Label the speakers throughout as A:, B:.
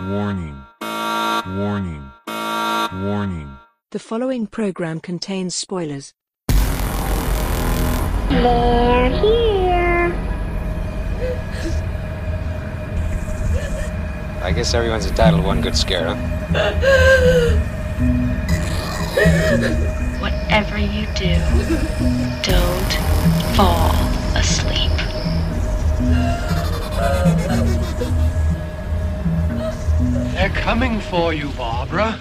A: Warning. Warning. Warning.
B: The following program contains spoilers.
C: They're here.
D: I guess everyone's entitled to one good scare, huh?
C: Whatever you do, don't fall asleep.
E: They're coming for you, Barbara.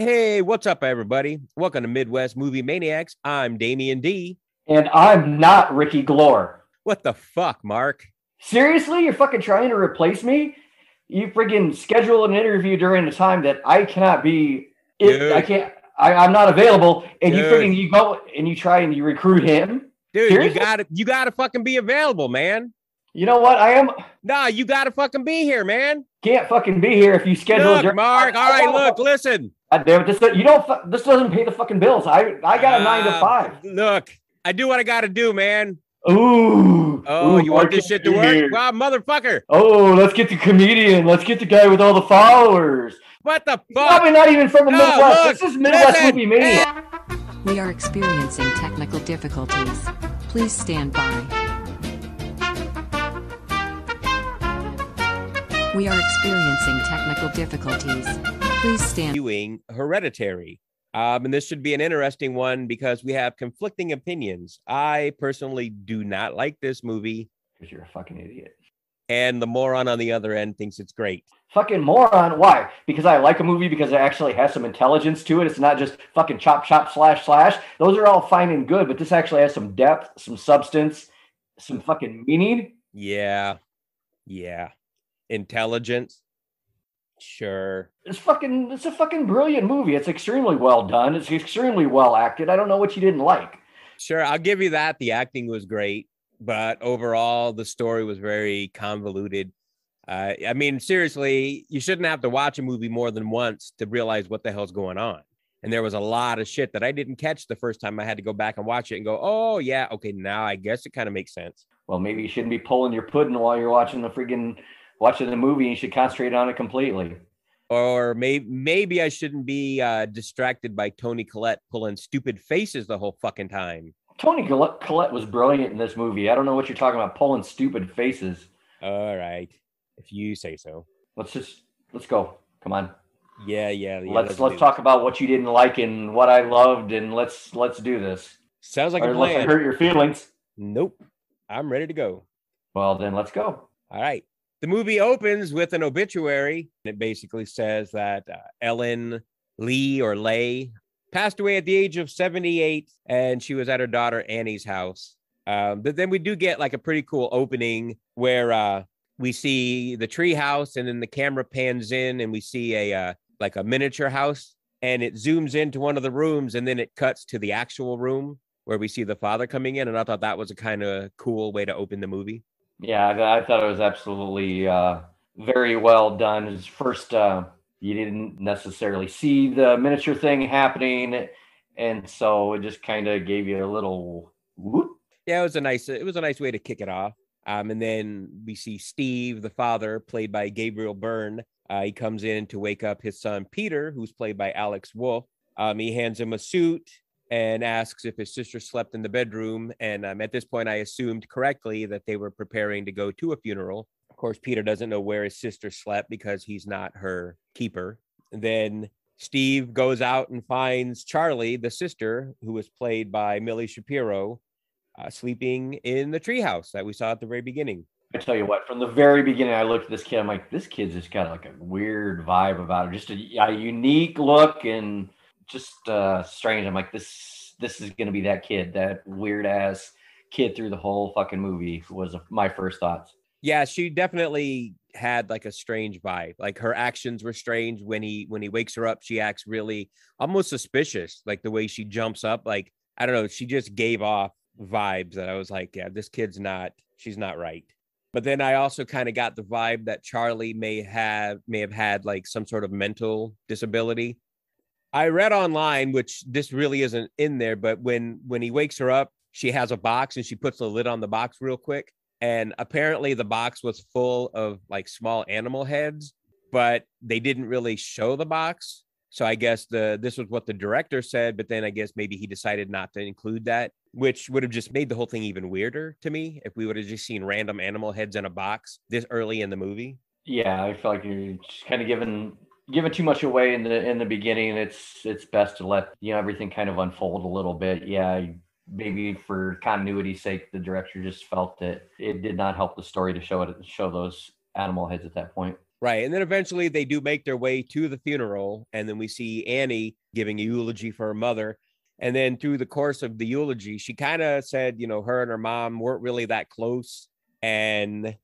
F: Hey, what's up, everybody? Welcome to Midwest Movie Maniacs. I'm Damian D.
G: And I'm not Ricky Glore.
F: What the fuck, Mark?
G: Seriously, you're fucking trying to replace me? You friggin' schedule an interview during a time that I cannot be. It,
F: Dude.
G: I can't. I, I'm not available, and you
F: Dude.
G: friggin' you go and you try and you recruit him.
F: Dude,
G: Seriously?
F: you gotta you gotta fucking be available, man.
G: You know what? I am
F: Nah, you gotta fucking be here, man.
G: can't fucking be here if you schedule.
F: Look,
G: during-
F: Mark.
G: I-
F: All
G: I
F: right,
G: gotta-
F: look, listen.
G: God damn it! This you don't. This doesn't pay the fucking bills. I I got a nine to
F: Uh,
G: five.
F: Look, I do what I gotta do, man.
G: Ooh.
F: Oh,
G: Ooh,
F: you want this shit to work?
G: here.
F: Wow, motherfucker.
G: Oh, let's get the comedian. Let's get the guy with all the followers.
F: What the
G: He's
F: fuck?
G: Probably not even from the
F: No,
G: Midwest.
F: look,
G: this is Midwest
F: listen.
G: Movie Mania.
H: We are experiencing technical difficulties. Please stand by. We are experiencing technical difficulties. Please stand.
F: Viewing Hereditary. Um, and this should be an interesting one because we have conflicting opinions. I personally do not like this movie,
G: Because you're a fucking idiot.
F: and the moron on the other end thinks it's great.
G: Fucking moron. Why? Because I like a movie because it actually has some intelligence to it. It's not just fucking chop, chop, slash, slash. Those are all fine and good, but this actually has some depth, some substance, some fucking meaning.
F: Yeah. Yeah. Intelligence. Sure.
G: It's fucking, it's a fucking brilliant movie. It's extremely well done. It's extremely well acted. I don't know what you didn't like.
F: Sure. I'll give you that. The acting was great, but overall, the story was very convoluted. Uh, I mean, seriously, you shouldn't have to watch a movie more than once to realize what the hell's going on. And there was a lot of shit that I didn't catch the first time. I had to go back and watch it and go, oh, yeah, okay, now I guess it kind of makes sense.
G: Well, maybe you shouldn't be pulling your pudding while you're watching the freaking watching the movie. You should concentrate on it completely.
F: Or maybe maybe I shouldn't be uh, distracted by Toni Collette pulling stupid faces the whole fucking time.
G: Toni Collette, Collette was brilliant in this movie. I don't know what you're talking about, pulling stupid faces.
F: All right, if you say so.
G: Let's just let's go. Come on.
F: Yeah, yeah. yeah
G: let's
F: do
G: let's talk about what you didn't like and what I loved, and let's let's do this.
F: Sounds like
G: Or
F: a
G: unless I
F: plan.
G: hurt your feelings.
F: Nope. I'm ready to go.
G: Well, then let's go.
F: All right. The movie opens with an obituary. It basically says that uh, Ellen Lee or Lay passed away at the age of 78 and she was at her daughter Annie's house. Um, but then we do get like a pretty cool opening where uh, we see the tree house and then the camera pans in and we see a uh, like a miniature house and it zooms into one of the rooms and then it cuts to the actual room where we see the father coming in and I thought that was a kind of cool way to open the movie.
G: Yeah, I, thought it was absolutely uh, very well done. His first, uh, you didn't necessarily see the miniature thing happening, and so it just kind of gave you a little whoop.
F: yeah, it was a nice it was a nice way to kick it off. Um, and then we see Steve, the father, played by Gabriel Byrne. Uh, he comes in to wake up his son Peter, who's played by Alex Wolff. Um, he hands him a suit and asks if his sister slept in the bedroom. And um, at this point, I assumed correctly that they were preparing to go to a funeral. Of course, Peter doesn't know where his sister slept because he's not her keeper. then Steve goes out and finds Charlie, the sister, who was played by Milly Shapiro, uh, sleeping in the treehouse that we saw at the very beginning.
G: I tell you what, from the very beginning, I looked at this kid. I'm like, this kid's just got like a weird vibe about him, just a, a unique look and just uh, strange. I'm like, this this is gonna be that kid, that weird ass kid through the whole fucking movie. Was my first thoughts.
F: Yeah, she definitely had like a strange vibe. Like her actions were strange when he when he wakes her up. She acts really almost suspicious, like the way she jumps up. Like I don't know, she just gave off vibes that I was like, yeah, this kid's not. She's not right. But then I also kind of got the vibe that Charlie may have may have had like some sort of mental disability. I read online, which this really isn't in there, but when when he wakes her up, she has a box and she puts the lid on the box real quick. And apparently the box was full of like small animal heads, but they didn't really show the box. So I guess the this was what the director said, but then I guess maybe he decided not to include that, which would have just made the whole thing even weirder to me if we would have just seen random animal heads in a box this early in the movie.
G: Yeah, I feel like you're kind of giving giving too much away in the in the beginning. It's it's best to let you know everything kind of unfold a little bit. Yeah, maybe for continuity's sake, the director just felt that it did not help the story to show it show those animal heads at that point.
F: Right. And then eventually they do make their way to the funeral. And then we see Annie giving a eulogy for her mother. And then through the course of the eulogy, she kind of said, you know, her and her mom weren't really that close. And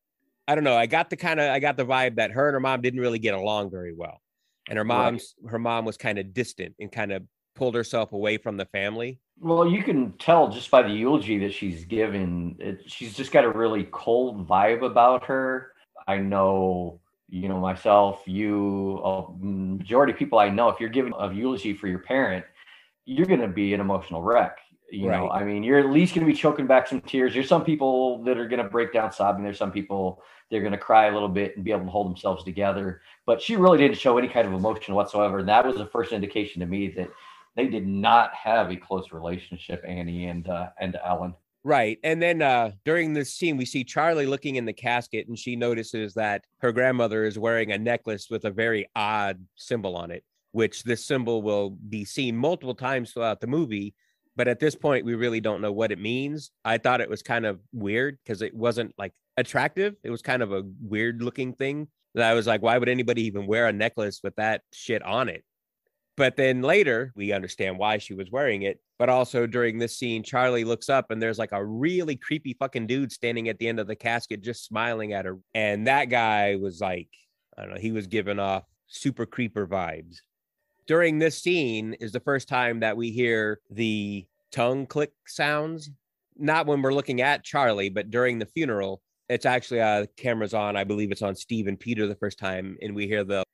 F: I don't know, I got the kind of I got the vibe that her and her mom didn't really get along very well. And her mom's her mom was kind of distant and kind of pulled herself away from the family.
G: Well, you can tell just by the eulogy that she's given. It, she's just got a really cold vibe about her. I know you know, myself, you, a majority of people I know, if you're giving a eulogy for your parent, you're going to be an emotional wreck. You know, I mean, you're at least going to be choking back some tears. There's some people that are going to break down sobbing. There's some people they're going to cry a little bit and be able to hold themselves together. But she really didn't show any kind of emotion whatsoever. And that was the first indication to me that they did not have a close relationship, Annie and uh, and Ellen.
F: Right. And then uh during this scene, we see Charlie looking in the casket and she notices that her grandmother is wearing a necklace with a very odd symbol on it, which this symbol will be seen multiple times throughout the movie. But at this point, we really don't know what it means. I thought it was kind of weird because it wasn't like attractive. It was kind of a weird looking thing. That I was like, why would anybody even wear a necklace with that shit on it? But then later, we understand why she was wearing it. But also during this scene, Charlie looks up and there's like a really creepy fucking dude standing at the end of the casket, just smiling at her. And that guy was like, I don't know, he was giving off super creeper vibes. During this scene is the first time that we hear the tongue click sounds. Not when we're looking at Charlie, but during the funeral. It's actually uh cameras on. I believe it's on Steve and Peter the first time, and we hear the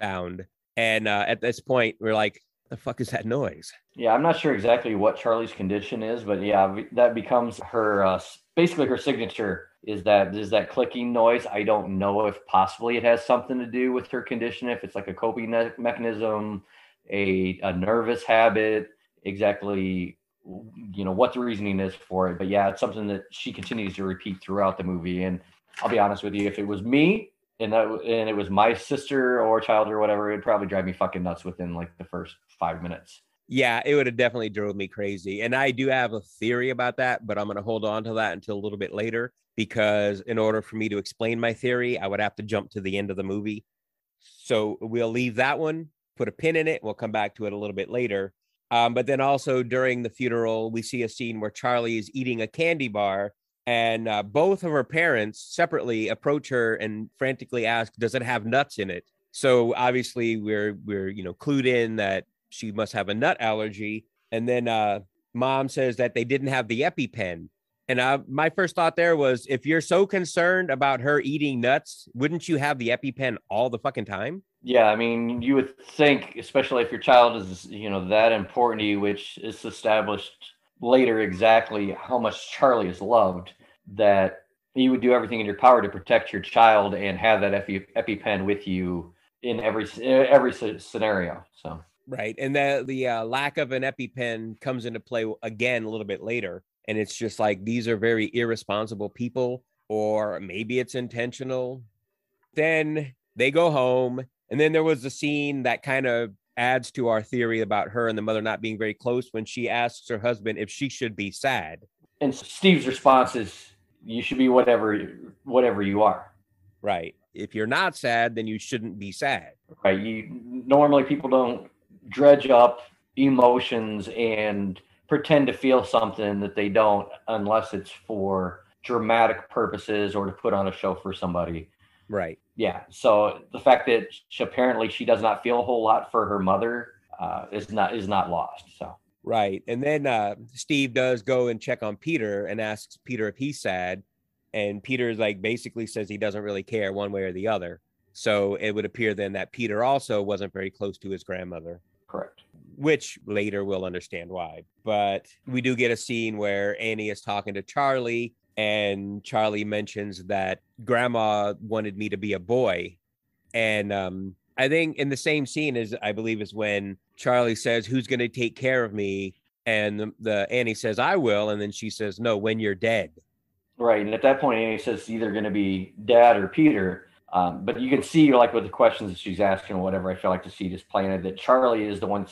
F: sound. And uh, at this point, we're like, the fuck is that noise?
G: Yeah, I'm not sure exactly what Charlie's condition is, but yeah, that becomes her uh, basically her signature is that is that clicking noise. I don't know if possibly it has something to do with her condition, if it's like a coping mechanism, a, a nervous habit, exactly you know what the reasoning is for it. But yeah, it's something that she continues to repeat throughout the movie. And I'll be honest with you, if it was me and that and it was my sister or child or whatever, it'd probably drive me fucking nuts within like the first five minutes.
F: Yeah, it would have definitely drove me crazy. And I do have a theory about that, but I'm going to hold on to that until a little bit later because in order for me to explain my theory, I would have to jump to the end of the movie. So we'll leave that one, put a pin in it. We'll come back to it a little bit later. Um, but then also during the funeral, we see a scene where Charlie is eating a candy bar, and uh, both of her parents separately approach her and frantically ask, "Does it have nuts in it?" So obviously, we're we're you know clued in that she must have a nut allergy. And then uh, mom says that they didn't have the EpiPen. And uh, my first thought there was, if you're so concerned about her eating nuts, wouldn't you have the EpiPen all the fucking time?
G: Yeah, I mean, you would think, especially if your child is, you know, that important to you, which is established later exactly how much Charlie is loved, that you would do everything in your power to protect your child and have that Epi, EpiPen with you in every every scenario. So
F: Right. And the the uh, lack of an EpiPen comes into play again a little bit later. And it's just like these are very irresponsible people, or maybe it's intentional. Then they go home. And then there was a scene that kind of adds to our theory about her and the mother not being very close when she asks her husband if she should be sad.
G: and Steve's response is, "You should be whatever whatever you are."
F: Right. If you're not sad, then you shouldn't be sad.
G: right you normally people don't dredge up emotions and pretend to feel something that they don't unless it's for dramatic purposes or to put on a show for somebody
F: Right.
G: yeah so the fact that she, apparently she does not feel a whole lot for her mother uh, is not is not lost so
F: Right. And then uh, Steve does go and check on Peter and asks Peter if he's sad. And Peter's like basically says he doesn't really care one way or the other. So it would appear then that Peter also wasn't very close to his grandmother,
G: correct
F: which later we'll understand why. But we do get a scene where Annie is talking to Charlie and Charlie mentions that grandma wanted me to be a boy. And um, I think in the same scene as I believe is when Charlie says, Who's gonna take care of me? And the, the Annie says, I will. And then she says, No, when you're dead.
G: Right. And at that point, Annie says it's either going to be dad or Peter. Um, but you can see, like, with the questions that she's asking or whatever, I feel like to see just planted that Charlie is the one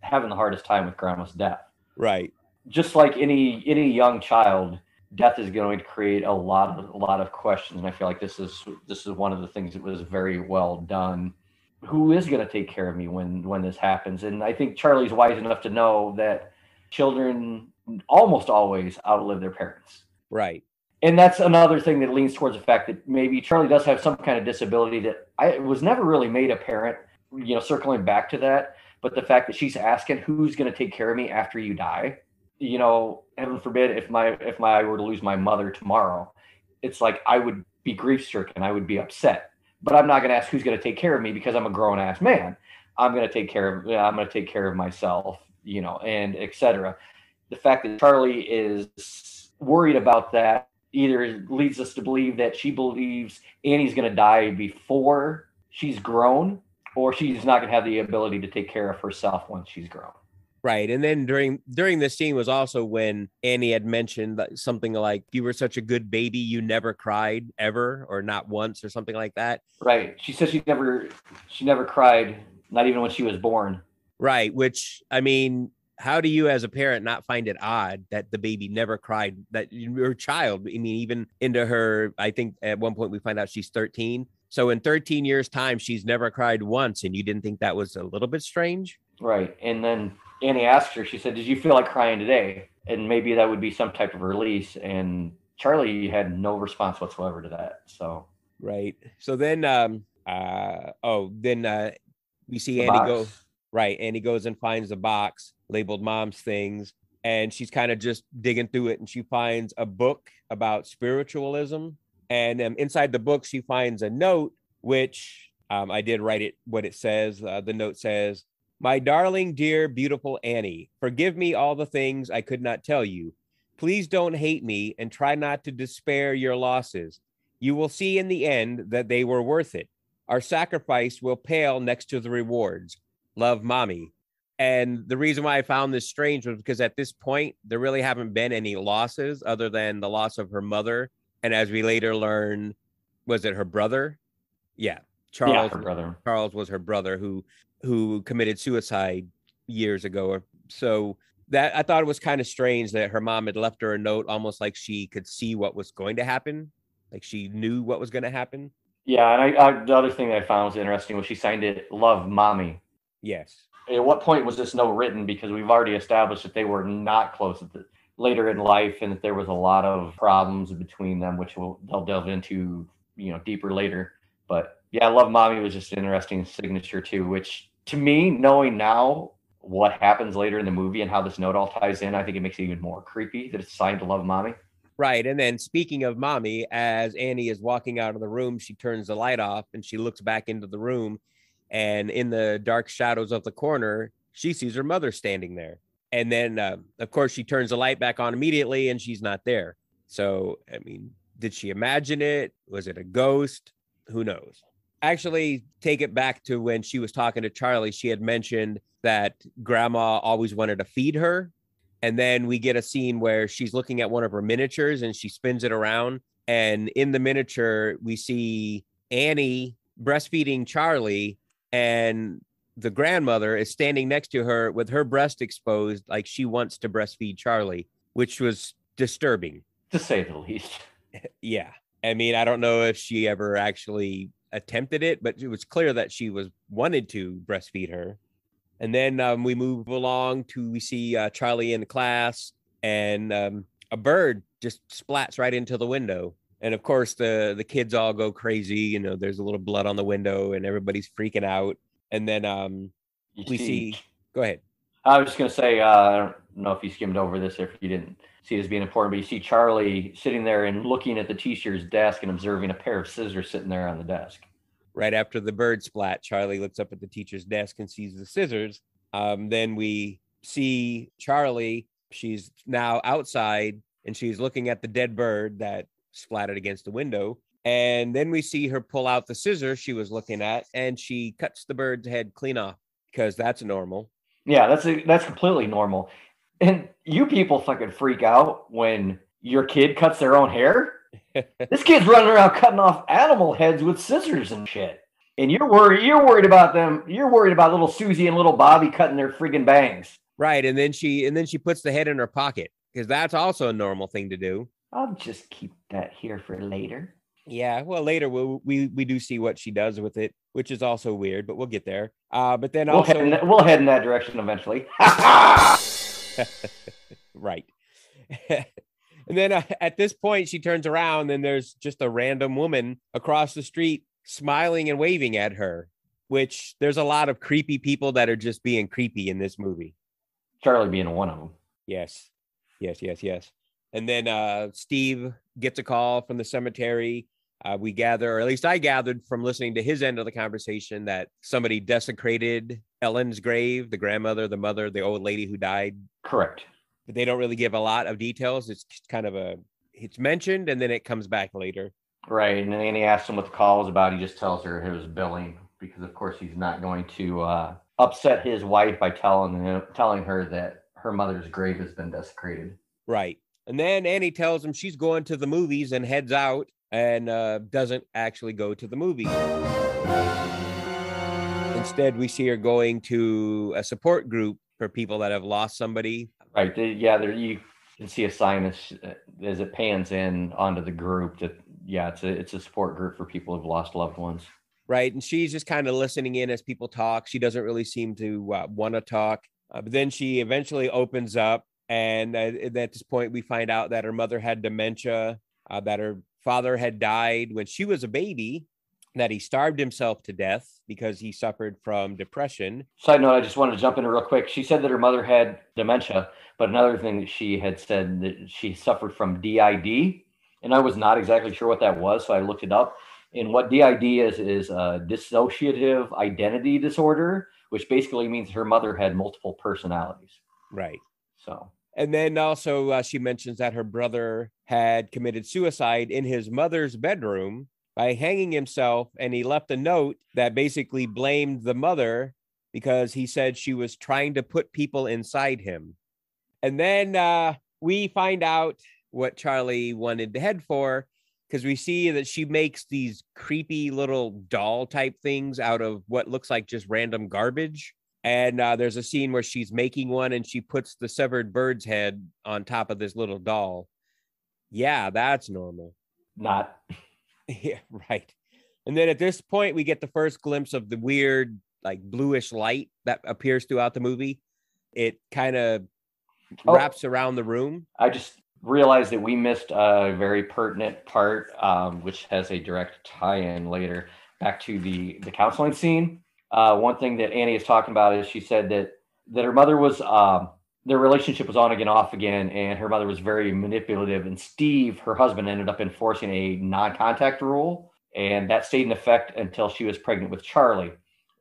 G: having the hardest time with grandma's death.
F: Right.
G: Just like any any young child, death is going to create a lot of a lot of questions. And I feel like this is this is one of the things that was very well done. Who is going to take care of me when when this happens? And I think Charlie's wise enough to know that children almost always outlive their parents.
F: Right
G: and that's another thing that leans towards the fact that maybe Charlie does have some kind of disability that I was never really made apparent, you know, circling back to that. But the fact that she's asking who's going to take care of me after you die, you know, heaven forbid if my if my I were to lose my mother tomorrow, it's like I would be grief stricken, I would be upset. But I'm not going to ask who's going to take care of me because I'm a grown ass man. I'm going to take care of I'm going to take care of myself, you know, and etc. The fact that Charlie is worried about that either leads us to believe that she believes Annie's going to die before she's grown, or she's not going to have the ability to take care of herself once she's grown.
F: Right. And then during during this scene was also when Annie had mentioned something like you were such a good baby, you never cried ever or not once or something like that.
G: Right. She says she never she never cried, not even when she was born.
F: Right, which I mean, how do you as a parent not find it odd that the baby never cried that your child i mean even into her i think at one point we find out she's 13 so in 13 years time she's never cried once and you didn't think that was a little bit strange
G: right and then annie asked her she said did you feel like crying today? And maybe that would be some type of release. And charlie had no response whatsoever to that so.
F: Right. So then um uh oh then uh we see
G: The
F: annie
G: box.
F: go right annie goes and finds the box labeled mom's things and she's kind of just digging through it and she finds a book about spiritualism and um, inside the book she finds a note which um, i did write it what it says uh, the note says my darling dear beautiful annie forgive me all the things i could not tell you please don't hate me and try not to despair your losses you will see in the end that they were worth it our sacrifice will pale next to the rewards love mommy and the reason why I found this strange was because at this point, there really haven't been any losses other than the loss of her mother. And as we later learn, was it her brother? Yeah. Charles
G: yeah, her brother.
F: Charles was her brother who who committed suicide years ago. So that I thought it was kind of strange that her mom had left her a note almost like she could see what was going to happen. Like she knew what was going to happen.
G: Yeah, and I, I the other thing that I found was interesting was she signed it "Love Mommy."
F: Yes.
G: At what point was this note written? Because we've already established that they were not close at the, later in life, and that there was a lot of problems between them, which we'll they'll delve into, you know, deeper later. But yeah, "Love Mommy" was just an interesting signature too. Which to me, knowing now what happens later in the movie and how this note all ties in, I think it makes it even more creepy that it's signed to "Love Mommy."
F: Right. And then speaking of mommy, as Annie is walking out of the room, she turns the light off and she looks back into the room. And in the dark shadows of the corner, she sees her mother standing there. And then, uh, of course, she turns the light back on immediately and she's not there. So, I mean, did she imagine it? Was it a ghost? Who knows? Actually, take it back to when she was talking to Charlie. She had mentioned that grandma always wanted to feed her and then we get a scene where she's looking at one of her miniatures and she spins it around and in the miniature we see annie breastfeeding charlie and the grandmother is standing next to her with her breast exposed like she wants to breastfeed charlie which was disturbing
G: to say the least.
F: yeah i mean i don't know if she ever actually attempted it but it was clear that she was wanted to breastfeed her and then um, we move along to we see uh, Charlie in the class, and um, a bird just splats right into the window. And of course, the the kids all go crazy. You know, there's a little blood on the window, and everybody's freaking out. And then um, we see. Go ahead.
G: I was just gonna say, uh, I don't know if you skimmed over this or if you didn't see as being important, but you see Charlie sitting there and looking at the teacher's desk and observing a pair of scissors sitting there on the desk.
F: Right after the bird splat, Charlie looks up at the teacher's desk and sees the scissors. Um, then we see Charlie. She's now outside and she's looking at the dead bird that splatted against the window. And then we see her pull out the scissors she was looking at, and she cuts the bird's head clean off because that's normal.
G: Yeah, that's a, that's completely normal. And you people fucking freak out when your kid cuts their own hair. this kid's running around cutting off animal heads with scissors and shit. And you're worried you're worried about them. You're worried about little Susie and little Bobby cutting their friggin' bangs.
F: Right, and then she and then she puts the head in her pocket because that's also a normal thing to do.
G: I'll just keep that here for later.
F: Yeah, well, later we we we do see what she does with it, which is also weird, but we'll get there. Uh, but then
G: We'll
F: also
G: head, in that, we'll head in that direction eventually.
F: right. and then uh, at this point, she turns around and there's just a random woman across the street smiling and waving at her, which there's a lot of creepy people that are just being creepy in this movie.
G: Charlie being one of them.
F: Yes. Yes, yes, yes. And then uh, Steve gets a call from the cemetery. Uh, we gather, or at least I gathered from listening to his end of the conversation, that somebody desecrated Ellen's grave, the grandmother, the mother, the old lady who died.
G: Correct.
F: But they don't really give a lot of details. It's kind of a, it's mentioned and then it comes back later.
G: Right. And then Annie asks him what the call was about. He just tells her it was billing because, of course, he's not going to uh, upset his wife by telling him, telling her that her mother's grave has been desecrated.
F: Right. And then Annie tells him she's going to the movies and heads out and uh, doesn't actually go to the movie. Instead, we see her going to a support group for people that have lost somebody.
G: Right. Yeah. There you can see a sign as, as it pans in onto the group that yeah, it's a it's a support group for people who've lost loved ones.
F: Right. And she's just kind of listening in as people talk. She doesn't really seem to uh, want to talk. Uh, but then she eventually opens up. And uh, at this point, we find out that her mother had dementia, uh, that her father had died when she was a baby, that he starved himself to death because he suffered from depression.
G: Side note, I just wanted to jump in real quick. She said that her mother had dementia, but another thing that she had said that she suffered from DID, and I was not exactly sure what that was, so I looked it up. And what DID is is a dissociative identity disorder, which basically means her mother had multiple personalities.
F: Right.
G: So
F: And then also, uh, she mentions that her brother had committed suicide in his mother's bedroom by hanging himself. And he left a note that basically blamed the mother because he said she was trying to put people inside him. And then uh, we find out what Charlie wanted to head for because we see that she makes these creepy little doll type things out of what looks like just random garbage. And uh, there's a scene where she's making one and she puts the severed bird's head on top of this little doll. Yeah, that's normal.
G: not
F: Yeah, right. And then at this point, we get the first glimpse of the weird, like bluish light that appears throughout the movie. It kind of
G: Oh.
F: wraps around the room.
G: I just realized that we missed a very pertinent part, um, which has a direct tie-in later back to the the counseling scene. Uh, one thing that Annie is talking about is she said that that her mother was um, their relationship was on again, off again, and her mother was very manipulative. And Steve, her husband, ended up enforcing a non-contact rule, and that stayed in effect until she was pregnant with Charlie.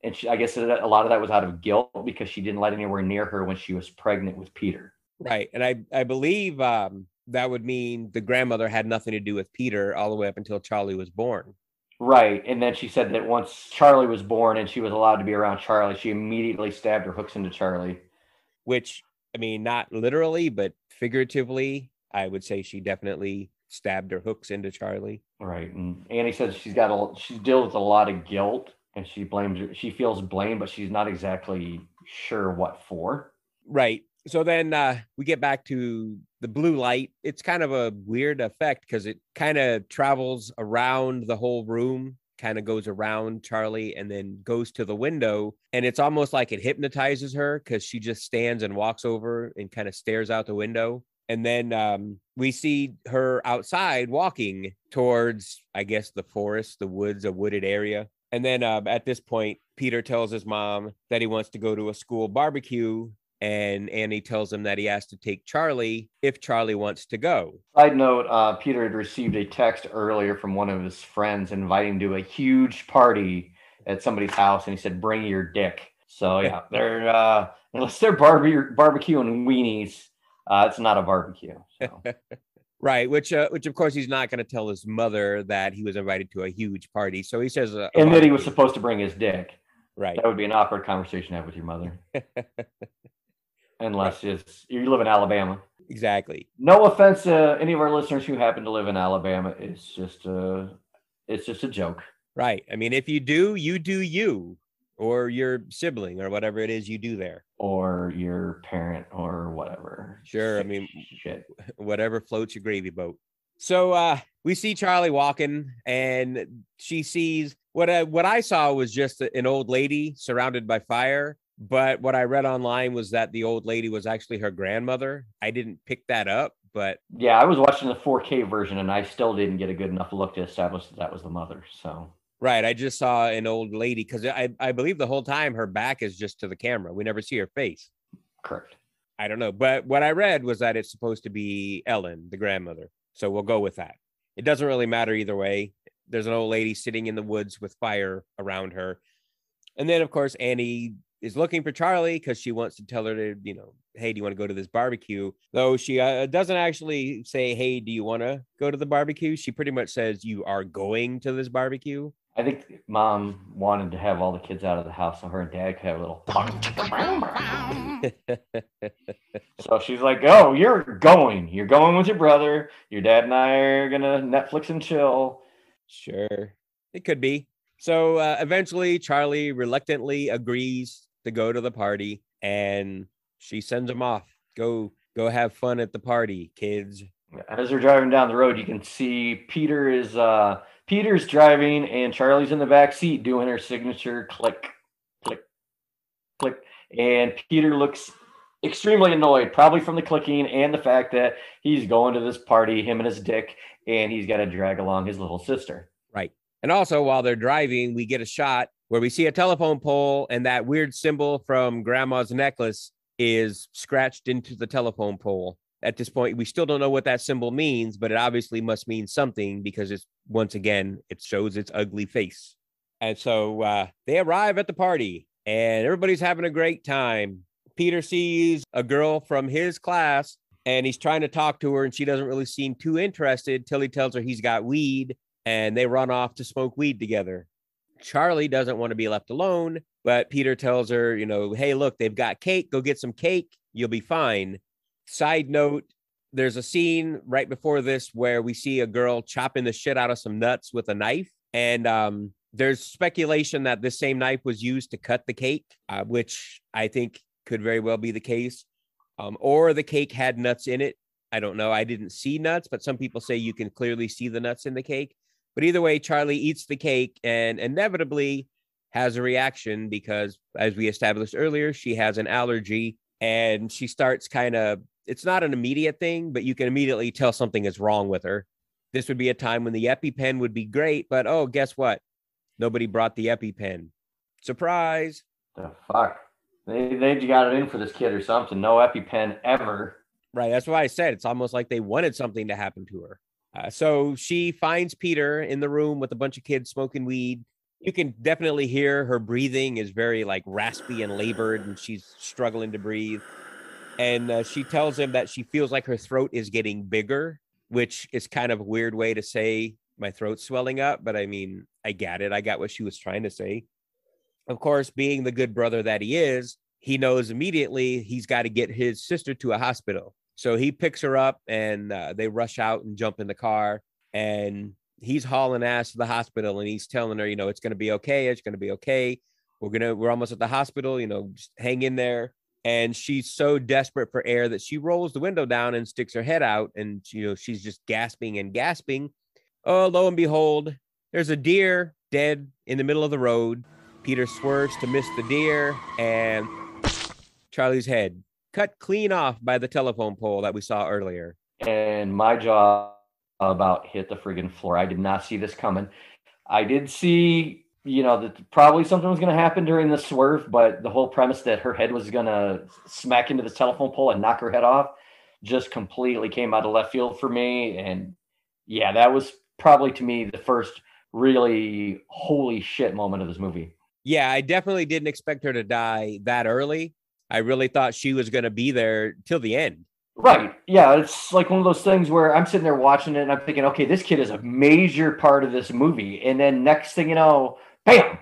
G: And she, I guess a lot of that was out of guilt because she didn't let anywhere near her when she was pregnant with Peter.
F: Right. And I, I believe um, that would mean the grandmother had nothing to do with Peter all the way up until Charlie was born.
G: Right. And then she said that once Charlie was born and she was allowed to be around Charlie, she immediately stabbed her hooks into Charlie.
F: which I mean, not literally, but figuratively, I would say she definitely stabbed her hooks into Charlie.
G: Right. And Annie says she's got a she deals with a lot of guilt and she blames she feels blame, but she's not exactly sure what for.
F: Right. So then uh, we get back to the blue light. It's kind of a weird effect because it kind of travels around the whole room, kind of goes around Charlie and then goes to the window. And it's almost like it hypnotizes her because she just stands and walks over and kind of stares out the window. And then um, we see her outside walking towards, I guess, the forest, the woods, a wooded area. And then uh, at this point, Peter tells his mom that he wants to go to a school barbecue. And Annie tells him that he has to take Charlie if Charlie wants to go.
G: Side note, uh, Peter had received a text earlier from one of his friends inviting him to a huge party at somebody's house, and he said, "Bring your dick." So yeah, they're uh, unless they're barbe- barbecuing weenies, uh, it's not a barbecue. So.
F: Right, which uh, which of course he's not going to tell his mother that he was invited to a huge party. So he says, uh,
G: And that he was supposed to bring his dick.
F: right.
G: That would be an awkward conversation to have with your mother. Unless it's you live in Alabama.
F: exactly.
G: No offense to any of our listeners who happen to live in Alabama. It's just a it's just a joke.
F: Right. I mean, if you do, you do you or your sibling or whatever it is you do there.
G: Or your parent or whatever.
F: Sure, I mean-
G: shit.
F: whatever floats your gravy boat. So uh we see Charlie walking and she sees what I, what I saw was just an old lady surrounded by fire, but what I read online was that the old lady was actually her grandmother. I didn't pick that up, but
G: Yeah, I was watching the 4K version and I still didn't get a good enough look to establish that that was the mother. So
F: right, I just saw an old lady cuz I I believe the whole time her back is just to the camera. We never see her face.
G: correct.
F: I don't know, but what I read was that it's supposed to be Ellen, the grandmother. So we'll go with that. It doesn't really matter either way. There's an old lady sitting in the woods with fire around her. And then, of course, Annie is looking for Charlie because she wants to tell her to, you know, hey, do you want to go to this barbecue? Though she uh, doesn't actually say, hey, do you want to go to the barbecue? She pretty much says, you are going to this barbecue.
G: I think mom wanted to have all the kids out of the house so her and dad could have a little So she's like, "Oh, you're going. You're going with your brother. Your dad and I are gonna Netflix and chill."
F: Sure, it could be. So uh, eventually, Charlie reluctantly agrees to go to the party, and she sends him off. Go, go have fun at the party, kids.
G: As they're driving down the road, you can see Peter is uh Peter's driving and Charlie's in the back seat doing her signature click, click, click, and Peter looks extremely annoyed, probably from the clicking and the fact that he's going to this party, him and his dick, and he's got to drag along his little sister.
F: Right. And also, while they're driving, we get a shot where we see a telephone pole, and that weird symbol from Grandma's necklace is scratched into the telephone pole. At this point, we still don't know what that symbol means, but it obviously must mean something because it's once again, it shows its ugly face. And so uh, they arrive at the party, and everybody's having a great time. Peter sees a girl from his class, and he's trying to talk to her, and she doesn't really seem too interested till he tells her he's got weed and they run off to smoke weed together. Charlie doesn't want to be left alone, but Peter tells her, you know, hey, look, they've got cake. Go get some cake. You'll be fine. Side note there's a scene right before this where we see a girl chopping the shit out of some nuts with a knife. And um, there's speculation that this same knife was used to cut the cake, uh, which I think could very well be the case. Um, or the cake had nuts in it. I don't know. I didn't see nuts, but some people say you can clearly see the nuts in the cake. But either way, Charlie eats the cake and inevitably has a reaction because, as we established earlier, she has an allergy and she starts kind of, it's not an immediate thing, but you can immediately tell something is wrong with her. This would be a time when the EpiPen would be great, but oh, guess what? Nobody brought the EpiPen. Surprise.
G: The fuck? They they got it in for this kid or something. No EpiPen ever.
F: Right. That's why I said it's almost like they wanted something to happen to her. Uh, so she finds Peter in the room with a bunch of kids smoking weed. You can definitely hear her breathing is very like raspy and labored, and she's struggling to breathe. And uh, she tells him that she feels like her throat is getting bigger, which is kind of a weird way to say my throat's swelling up. But I mean, I get it. I got what she was trying to say. Of course, being the good brother that he is, he knows immediately he's got to get his sister to a hospital. So he picks her up and uh, they rush out and jump in the car. And he's hauling ass to the hospital and he's telling her, you know, it's going to be okay. It's going to be okay. We're going to, we're almost at the hospital, you know, just hang in there. And she's so desperate for air that she rolls the window down and sticks her head out. And, you know, she's just gasping and gasping. Oh, lo and behold, there's a deer dead in the middle of the road. Peter swerves to miss the deer and Charlie's head cut clean off by the telephone pole that we saw earlier.
G: And my jaw about hit the friggin' floor. I did not see this coming. I did see, you know, that probably something was going to happen during the swerve, but the whole premise that her head was going to smack into the telephone pole and knock her head off just completely came out of left field for me. And yeah, that was probably to me the first really holy shit moment of this movie.
F: Yeah, I definitely didn't expect her to die that early. I really thought she was going to be there till the end.
G: Right. Yeah. It's like one of those things where I'm sitting there watching it and I'm thinking, okay, this kid is a major part of this movie. And then next thing you know, bam.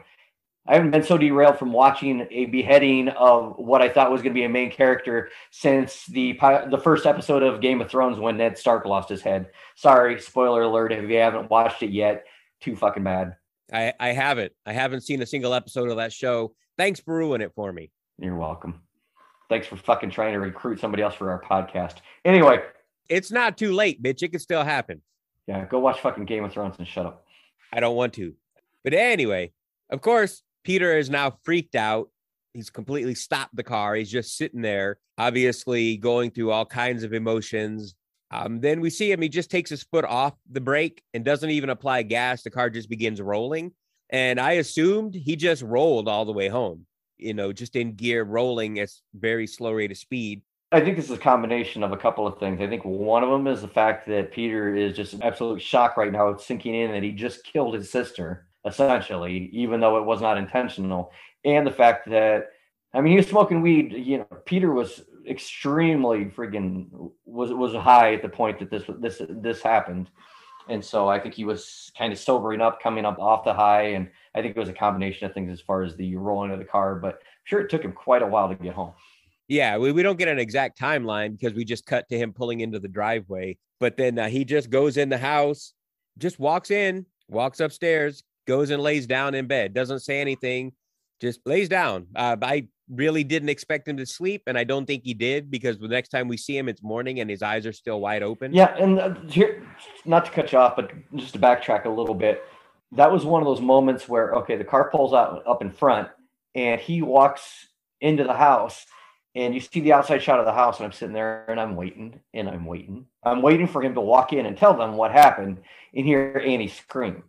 G: I haven't been so derailed from watching a beheading of what I thought was going to be a main character since the the first episode of Game of Thrones when Ned Stark lost his head. Sorry, spoiler alert if you haven't watched it yet. Too fucking bad.
F: I, I haven't. I haven't seen a single episode of that show. Thanks for ruining it for me.
G: You're welcome. Thanks for fucking trying to recruit somebody else for our podcast. Anyway,
F: It's not too late, bitch. It can still happen.
G: yeah, go watch fucking Game of Thrones and shut up.
F: I don't want to. But anyway, of course, Peter is now freaked out. He's completely stopped the car. He's just sitting there, obviously going through all kinds of emotions. Um, then we see him, he just takes his foot off the brake and doesn't even apply gas. The car just begins rolling. And I assumed he just rolled all the way home, you know, just in gear, rolling at very slow rate of speed.
G: I think this is a combination of a couple of things. I think one of them is the fact that Peter is just absolute shock right now, it's sinking in that he just killed his sister, essentially, even though it was not intentional. And the fact that, I mean, he was smoking weed. You know, Peter was extremely friggin' was was high at the point that this this this happened, and so I think he was kind of sobering up, coming up off the high, and I think it was a combination of things as far as the rolling of the car. But I'm sure it took him quite a while to get home.
F: Yeah, we, we don't get an exact timeline because we just cut to him pulling into the driveway. But then uh, he just goes in the house, just walks in, walks upstairs, goes and lays down in bed, doesn't say anything, just lays down. Uh, I really didn't expect him to sleep, and I don't think he did because the next time we see him, it's morning and his eyes are still wide open.
G: Yeah, and uh, here, not to cut you off, but just to backtrack a little bit, that was one of those moments where okay, the car pulls out up in front, and he walks into the house, and you see the outside shot of the house, and I'm sitting there and I'm waiting and I'm waiting, I'm waiting for him to walk in and tell them what happened, and hear Annie scream,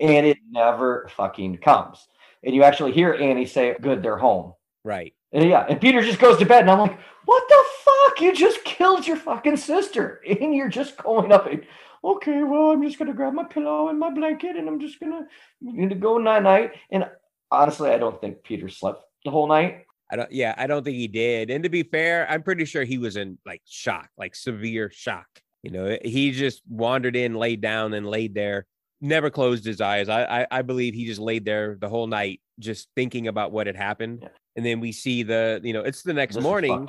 G: and it never fucking comes, and you actually hear Annie say, "Good, they're home."
F: Right.
G: And yeah, and Peter just goes to bed, and I'm like, "What the fuck? You just killed your fucking sister, and you're just going up and okay, well, I'm just gonna grab my pillow and my blanket, and I'm just gonna, gonna go night night." And honestly, I don't think Peter slept the whole night.
F: I don't, yeah, I don't think he did. And to be fair, I'm pretty sure he was in like shock, like severe shock. You know, he just wandered in, laid down, and laid there, never closed his eyes. I, I, I believe he just laid there the whole night, just thinking about what had happened.
G: Yeah.
F: And then we see the, you know, it's the next
G: This
F: morning.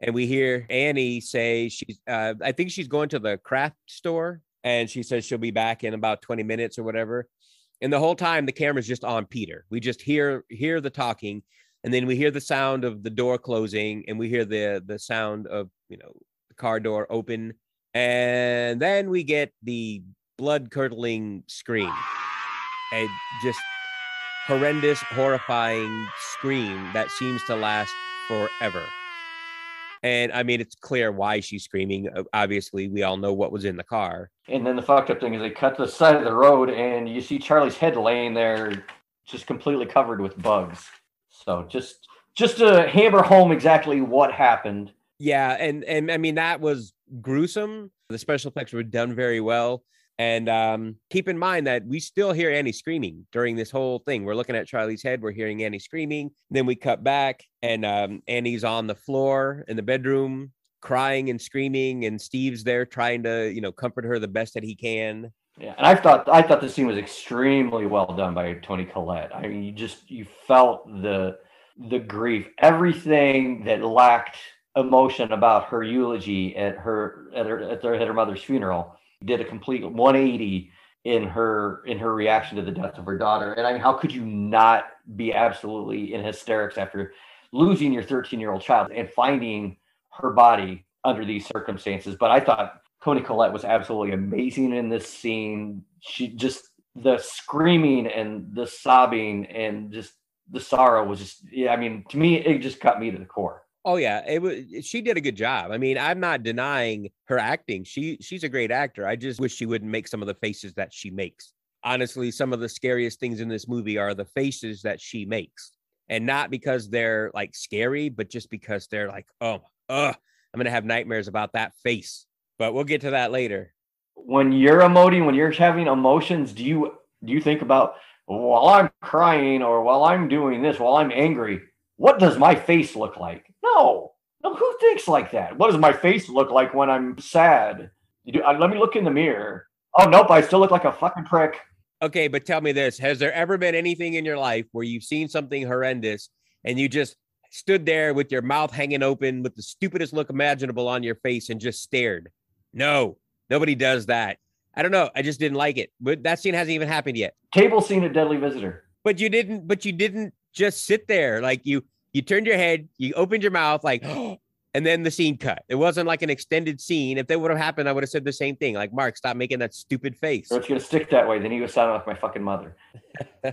F: and we hear Annie say she's uh I think she's going to the craft store and she says she'll be back in about 20 minutes or whatever. And the whole time the camera's just on Peter. We just hear hear the talking and then we hear the sound of the door closing and we hear the the sound of, you know, the car door open and then we get the blood curdling scream. A just horrendous horrifying scream that seems to last forever. And I mean, it's clear why she's screaming. Obviously, we all know what was in the car.
G: And then the fucked up thing is they cut to the side of the road, and you see Charlie's head laying there, just completely covered with bugs. So just just to hammer home exactly what happened.
F: Yeah, and and I mean that was gruesome. The special effects were done very well. And um, keep in mind that we still hear Annie screaming during this whole thing. We're looking at Charlie's head, we're hearing Annie screaming. Then we cut back, and um, Annie's on the floor in the bedroom, crying and screaming, and Steve's there trying to, you know, comfort her the best that he can.
G: Yeah, and I thought I thought this scene was extremely well done by Toni Collette. I mean, you just you felt the the grief, everything that lacked emotion about her eulogy at her at her at, her, at her mother's funeral. Did a complete 180 in her in her reaction to the death of her daughter. And I mean, how could you not be absolutely in hysterics after losing your 13 year old child and finding her body under these circumstances? But I thought Toni Collette was absolutely amazing in this scene. She just the screaming and the sobbing and just the sorrow was just yeah. I mean, to me, it just cut me to the core.
F: Oh yeah, it was. Eh, she did a good job. I mean, I'm not denying her acting. She she's a great actor. I just wish she wouldn't make some of the faces that she makes. Honestly, some of the scariest things in this movie are the faces that she makes, and not because they're like scary, but just because they're like, oh, I'm gonna have nightmares about that face. But we'll get to that later.
G: When you're emoting, when you're having emotions, do you do you think about while I'm crying or while I'm doing this, while I'm angry, what does my face look like? No, No, who thinks like that? What does my face look like when I'm sad? You do, uh, let me look in the mirror. Oh nope, I still look like a fucking prick.
F: Okay, but tell me this: Has there ever been anything in your life where you've seen something horrendous and you just stood there with your mouth hanging open, with the stupidest look imaginable on your face, and just stared? No, nobody does that. I don't know. I just didn't like it. But that scene hasn't even happened yet.
G: Table scene at Deadly Visitor.
F: But you didn't. But you didn't just sit there. Like you, you turned your head, you opened your mouth, like, and then the scene cut. It wasn't like an extended scene. If that would have happened, I would have said the same thing. Like, Mark, stop making that stupid face.
G: Or it's gonna stick that way. Then he was sound like my fucking mother.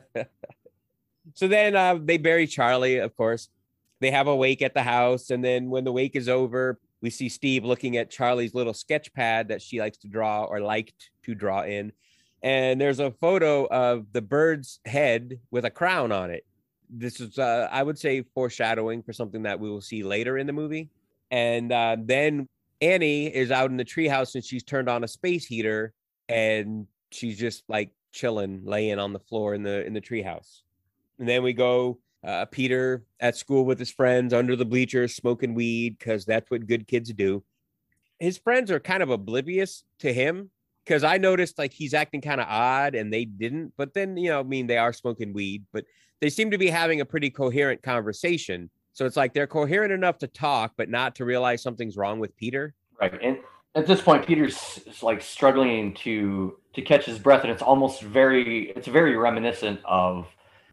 F: so then uh, they bury Charlie, of course. They have a wake at the house. And then when the wake is over, we see Steve looking at Charlie's little sketch pad that she likes to draw or liked to draw in. And there's a photo of the bird's head with a crown on it. This is, uh, I would say, foreshadowing for something that we will see later in the movie. And uh, then Annie is out in the treehouse and she's turned on a space heater and she's just like chilling, laying on the floor in the in the treehouse. And then we go uh, Peter at school with his friends under the bleachers smoking weed because that's what good kids do. His friends are kind of oblivious to him because I noticed like he's acting kind of odd and they didn't. But then, you know, I mean, they are smoking weed, but they seem to be having a pretty coherent conversation. So it's like they're coherent enough to talk, but not to realize something's wrong with Peter.
G: Right. And at this point, Peter's like struggling to to catch his breath, and it's almost very it's very reminiscent of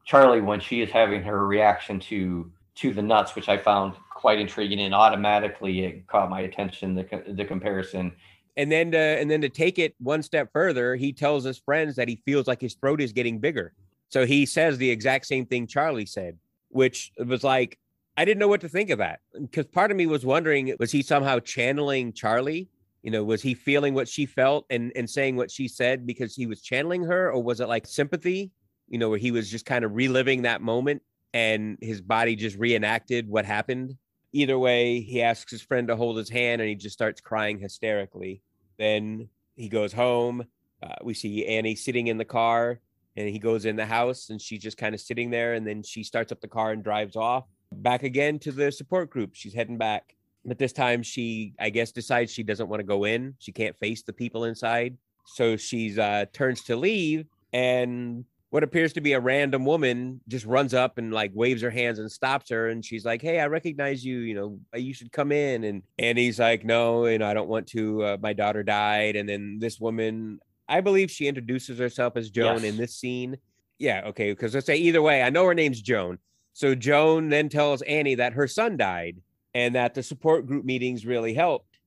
G: Charlie when she is having her reaction to to the nuts, which I found quite intriguing, and automatically it caught my attention. The the comparison.
F: And then to, and then to take it one step further, he tells his friends that he feels like his throat is getting bigger. So he says the exact same thing Charlie said, which was like I didn't know what to think of that because part of me was wondering was he somehow channeling Charlie? You know, was he feeling what she felt and and saying what she said because he was channeling her, or was it like sympathy? You know, where he was just kind of reliving that moment and his body just reenacted what happened. Either way, he asks his friend to hold his hand and he just starts crying hysterically. Then he goes home. Uh, we see Annie sitting in the car and he goes in the house and she's just kind of sitting there and then she starts up the car and drives off back again to the support group. She's heading back but this time she i guess decides she doesn't want to go in. She can't face the people inside. So she's uh turns to leave and what appears to be a random woman just runs up and like waves her hands and stops her and she's like hey i recognize you you know you should come in. And and he's like no you know i don't want to uh, my daughter died. And then this woman i believe she introduces herself as joan
G: Yes.
F: in this scene yeah okay because let's say either way i know her name's joan so joan then tells annie that her son died and that the support group meetings really helped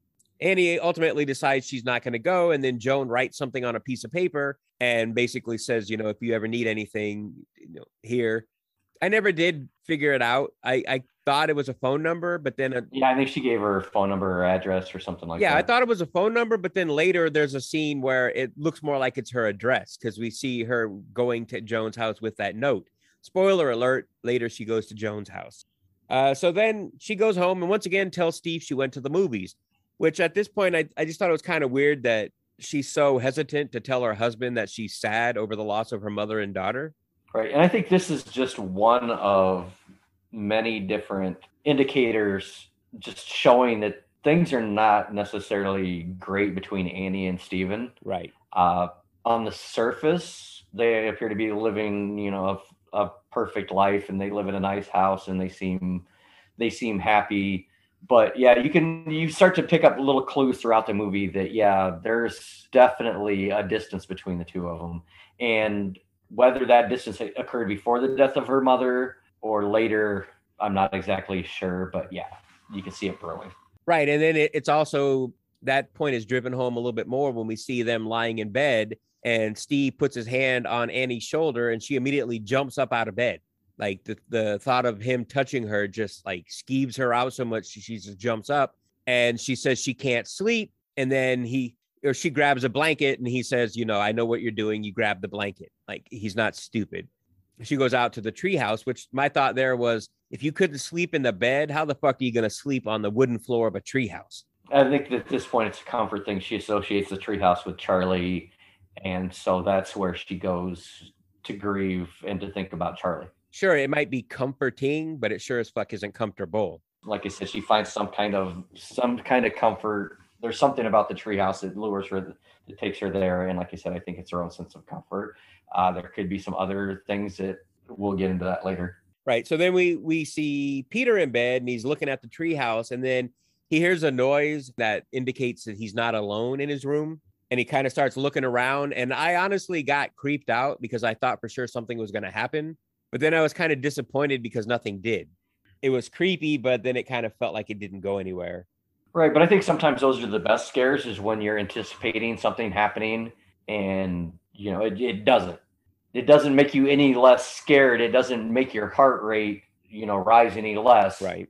F: annie ultimately decides she's not going to go and then joan writes something on a piece of paper and basically says, you know, if you ever need anything, you know, here. I never did figure it out. I, I thought it was a phone number, but then, a,
G: Yeah, I think she gave her phone number or address or something like that.
F: yeah, I thought it was a phone number, but then later there's a scene where it looks more like it's her address because we see her going to Joan's house with that note. Spoiler alert: later she goes to Joan's house. Uh, so then she goes home and once again tells Steve she went to the movies, which at this point I, I just thought it was kind of weird that she's so hesitant to tell her husband that she's sad over the loss of her mother and daughter.
G: Right. And I think this is just one of many different indicators just showing that things are not necessarily great between Annie and Steven.
F: Right.
G: Uh, on the surface, they appear to be living, you know, a, a perfect life and they live in a nice house and they seem they seem happy. But yeah, you can you start to pick up little clues throughout the movie that yeah, there's definitely a distance between the two of them. And whether that distance occurred before the death of her mother or later, I'm not exactly sure, but yeah, you can see it brewing.
F: Right. And then it, it's also that point is driven home a little bit more when we see them lying in bed and Steve puts his hand on Annie's shoulder and she immediately jumps up out of bed. Like the, the thought of him touching her just like skeeves her out so much she, she just jumps up and she says she can't sleep. And then he or she grabs a blanket and he says, you know, I know what you're doing. You grab the blanket. Like he's not stupid. She goes out to the treehouse, which my thought there was if you couldn't sleep in the bed, how the fuck are you gonna sleep on the wooden floor of a treehouse?
G: I think that at this point it's a comfort thing. She associates the treehouse with Charlie, and so that's where she goes to grieve and to think about Charlie.
F: Sure, it might be comforting, but it sure as fuck isn't comfortable.
G: like I said, she finds some kind of some kind of comfort. There's something about the treehouse that lures her, that takes her there. And like I said, I think it's her own sense of comfort. Uh, there could be some other things that we'll get into that later.
F: Right. So then we we see Peter in bed and he's looking at the treehouse, and then he hears a noise that indicates that he's not alone in his room. And he kind of starts looking around. And I honestly got creeped out because I thought for sure something was going to happen. But then I was kind of disappointed because nothing did. It was creepy, but then it kind of felt like it didn't go anywhere.
G: Right, but I think sometimes those are the best scares is when you're anticipating something happening and you know it, it doesn't. It doesn't make you any less scared. It doesn't make your heart rate, you know, rise any less.
F: Right.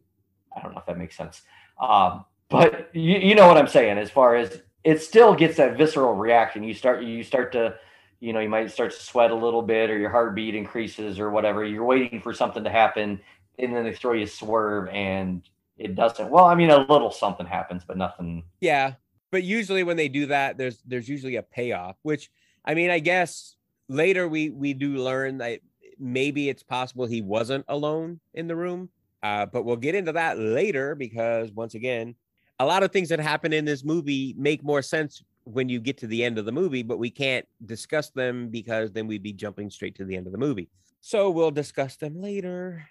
G: I don't know if that makes sense. Um, but you, you know what I'm saying as far as it still gets that visceral reaction. You start you start to you know, you might start to sweat a little bit or your heartbeat increases or whatever. You're waiting for something to happen and then they throw you a swerve and it doesn't. Well, I mean, a little something happens, but nothing.
F: Yeah, but usually when they do that, there's there's usually a payoff. Which I mean, I guess later we we do learn that maybe it's possible he wasn't alone in the room. Uh, but we'll get into that later because once again, a lot of things that happen in this movie make more sense when you get to the end of the movie, but we can't discuss them because then we'd be jumping straight to the end of the movie. So we'll discuss them later.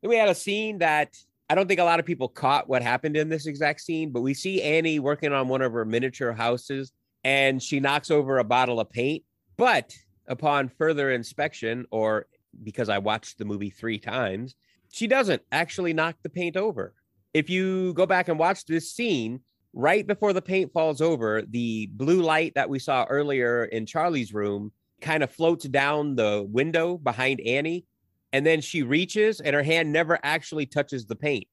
F: Then we had a scene that I don't think a lot of people caught what happened in this exact scene, but we see Annie working on one of her miniature houses and she knocks over a bottle of paint. But upon further inspection, or because I watched the movie three times, she doesn't actually knock the paint over. If you go back and watch this scene, right before the paint falls over, the blue light that we saw earlier in Charlie's room kind of floats down the window behind Annie and then she reaches and her hand never actually touches the paint.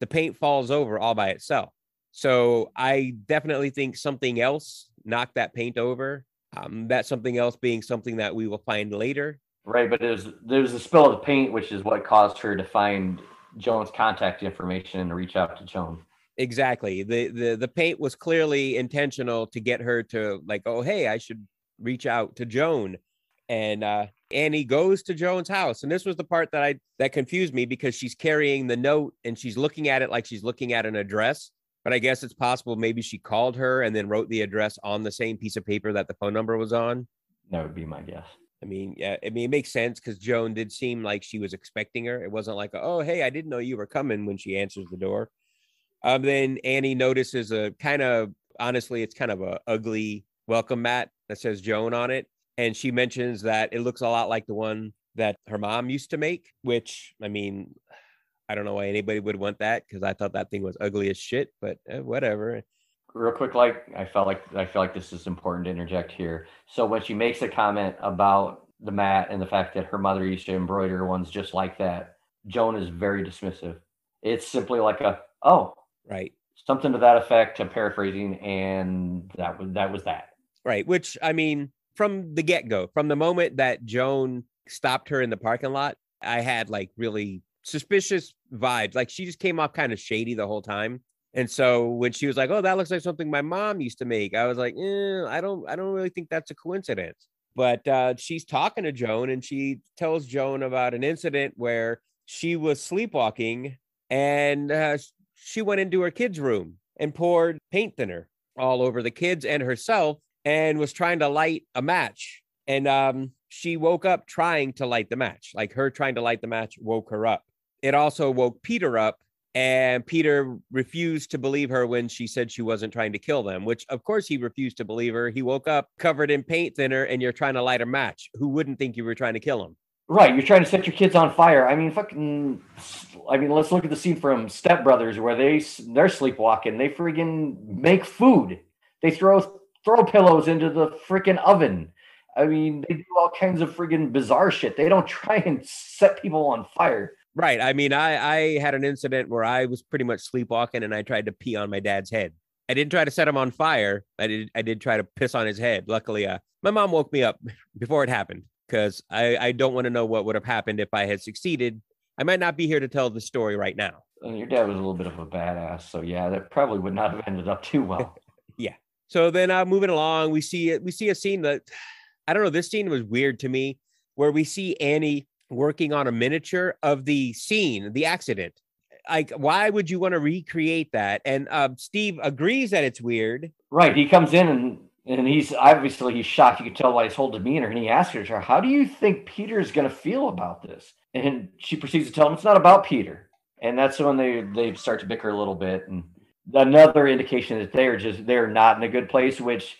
F: The paint falls over all by itself. So I definitely think something else knocked that paint over. Um, that something else being something that we will find later.
G: Right, but there's there's a spill of the paint, which is what caused her to find Joan's contact information and reach out to Joan.
F: Exactly. The the the paint was clearly intentional to get her to like, oh hey, I should reach out to Joan. And uh Annie goes to Joan's house. And this was the part that I that confused me because she's carrying the note and she's looking at it like she's looking at an address. But I guess it's possible maybe she called her and then wrote the address on the same piece of paper that the phone number was on.
G: That would be my guess.
F: I mean, yeah, I mean, it makes sense because Joan did seem like she was expecting her. It wasn't like, oh, hey, I didn't know you were coming when she answers the door. Um, then Annie notices a kind of, honestly, it's kind of a ugly welcome mat that says Joan on it and she mentions that it looks a lot like the one that her mom used to make which i mean i don't know why anybody would want that because i thought that thing was ugly as shit but uh, whatever.
G: Real quick like i felt like i feel like this is important to interject here. So when she makes a comment about the mat and the fact that her mother used to embroider ones just like that joan is very dismissive. It's simply like a oh
F: right.
G: something to that effect i'm paraphrasing and that was that was that.
F: Right which i mean from the get go, from the moment that Joan stopped her in the parking lot, I had like really suspicious vibes. Like she just came off kind of shady the whole time. And so when she was like, "Oh, that looks like something my mom used to make," I was like, eh, "I don't, I don't really think that's a coincidence." But uh, she's talking to Joan, and she tells Joan about an incident where she was sleepwalking, and uh, she went into her kid's room and poured paint thinner all over the kids and herself, and was trying to light a match. And um, she woke up trying to light the match. Like her trying to light the match woke her up. It also woke Peter up. And Peter refused to believe her when she said she wasn't trying to kill them, which of course he refused to believe her. He woke up covered in paint thinner and you're trying to light a match. Who wouldn't think you were trying to kill him?
G: Right, you're trying to set your kids on fire. I mean, fucking. I mean, let's look at the scene from Step Brothers where they they're sleepwalking. They friggin' make food. They throw throw pillows into the freaking oven. I mean, they do all kinds of friggin' bizarre shit. They don't try and set people on fire.
F: Right. I mean, I I had an incident where I was pretty much sleepwalking and I tried to pee on my dad's head. I didn't try to set him on fire. I did I did try to piss on his head. Luckily, uh, my mom woke me up before it happened because I I don't want to know what would have happened if I had succeeded. I might not be here to tell the story right now.
G: Your dad was a little bit of a badass, so yeah, that probably would not have ended up too well.
F: yeah. So then uh, moving along, we see. We see a scene that I don't know. This scene was weird to me, where we see Annie working on a miniature of the scene, the accident. like why would you want to recreate that? And uh, Steve agrees that it's weird.
G: Right. He comes in and and he's obviously he's shocked. You can tell by his whole demeanor. And he asks her, "How do you think Peter's going to feel about this?" And she proceeds to tell him it's not about Peter. And that's when they they start to bicker a little bit. And another indication that they're just they're not in a good place. Which,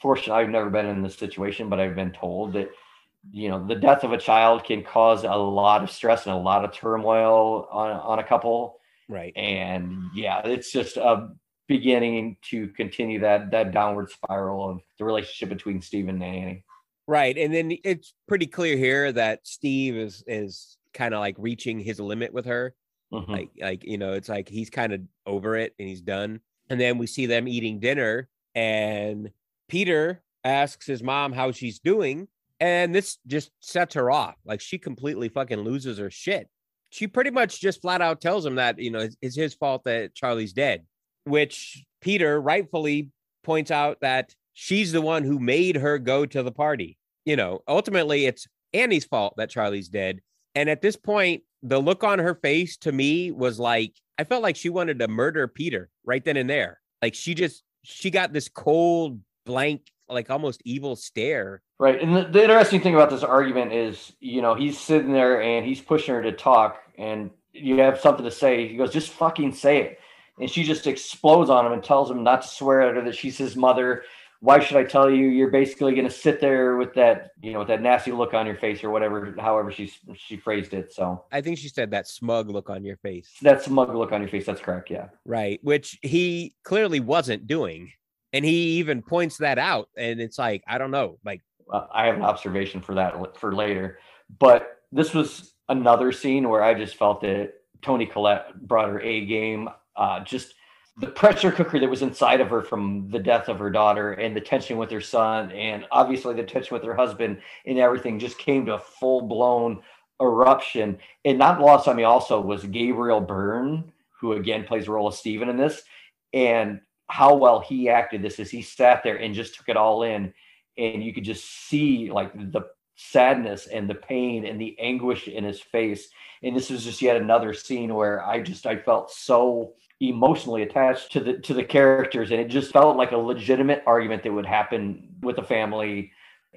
G: fortunately, I've never been in this situation, but I've been told that you know the death of a child can cause a lot of stress and a lot of turmoil on on a couple.
F: Right.
G: And yeah, it's just a beginning to continue that that downward spiral of the relationship between Steve and Annie.
F: Right. And then it's pretty clear here that Steve is is kind of like reaching his limit with her.
G: Mhm.
F: Like like you know, it's like he's kind of over it and he's done. And then we see them eating dinner and Peter asks his mom how she's doing and this just sets her off. Like she completely fucking loses her shit. She pretty much just flat out tells him that, you know, it's, it's his fault that Charlie's dead, which Peter rightfully points out that she's the one who made her go to the party. You know, ultimately it's Annie's fault that Charlie's dead. And at this point, the look on her face to me was like, I felt like she wanted to murder Peter right then and there. Like she just, she got this cold, blank, like almost evil stare.
G: Right. And the, the interesting thing about this argument is, you know, he's sitting there and he's pushing her to talk, and you have something to say. He goes, just fucking say it. And she just explodes on him and tells him not to swear at her that she's his mother. Why should I tell you? You're basically going to sit there with that, you know, with that nasty look on your face or whatever, however she she phrased it. So
F: I think she said that smug look on your face.
G: that smug look on your face. That's correct. Yeah.
F: Right. Which he clearly wasn't doing. And he even points that out. And it's like, I don't know. Like,
G: uh, I have an observation for that for later. But this was another scene where I just felt that Toni Collette brought her A game. Uh, just the pressure cooker that was inside of her from the death of her daughter and the tension with her son, and obviously the tension with her husband and everything just came to a full blown eruption. And not lost on me also was Gabriel Byrne, who again plays the role of Stephen in this, and how well he acted this as he sat there and just took it all in and you could just see like the sadness and the pain and the anguish in his face and this was just yet another scene where i just i felt so emotionally attached to the to the characters and it just felt like a legitimate argument that would happen with a family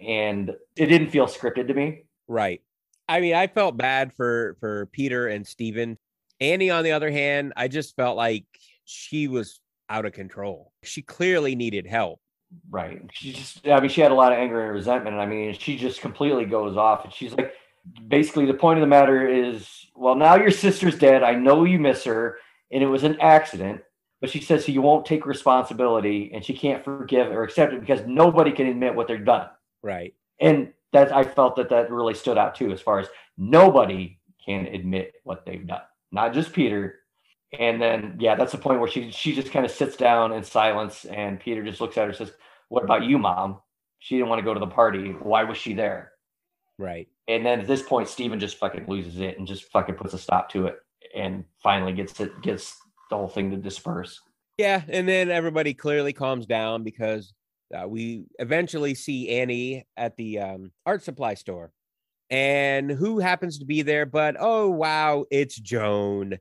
G: and it didn't feel scripted to me
F: right. I mean, I felt bad for for Peter and Steven. Annie, on the other hand, I just felt like she was out of control. She clearly needed help.
G: right she just i mean she had a lot of anger and resentment and i mean she just completely goes off and she's like basically the point of the matter is well now your sister's dead i know you miss her and it was an accident but she says so you won't take responsibility and she can't forgive or accept it because nobody can admit what they've done.
F: Right.
G: and that i felt that that really stood out too as far as nobody can admit what they've done not just peter. And then yeah that's the point where she she just kind of sits down in silence and peter just looks at her and says what about you mom? She didn't want to go to the party. Why was she there?
F: Right.
G: and then at this point Steven just fucking loses it and just fucking puts a stop to it and finally gets it gets the whole thing to disperse
F: Yeah, and then everybody clearly calms down because uh, we eventually see Annie at the um, art supply store, and who happens to be there? But oh wow, it's Joan,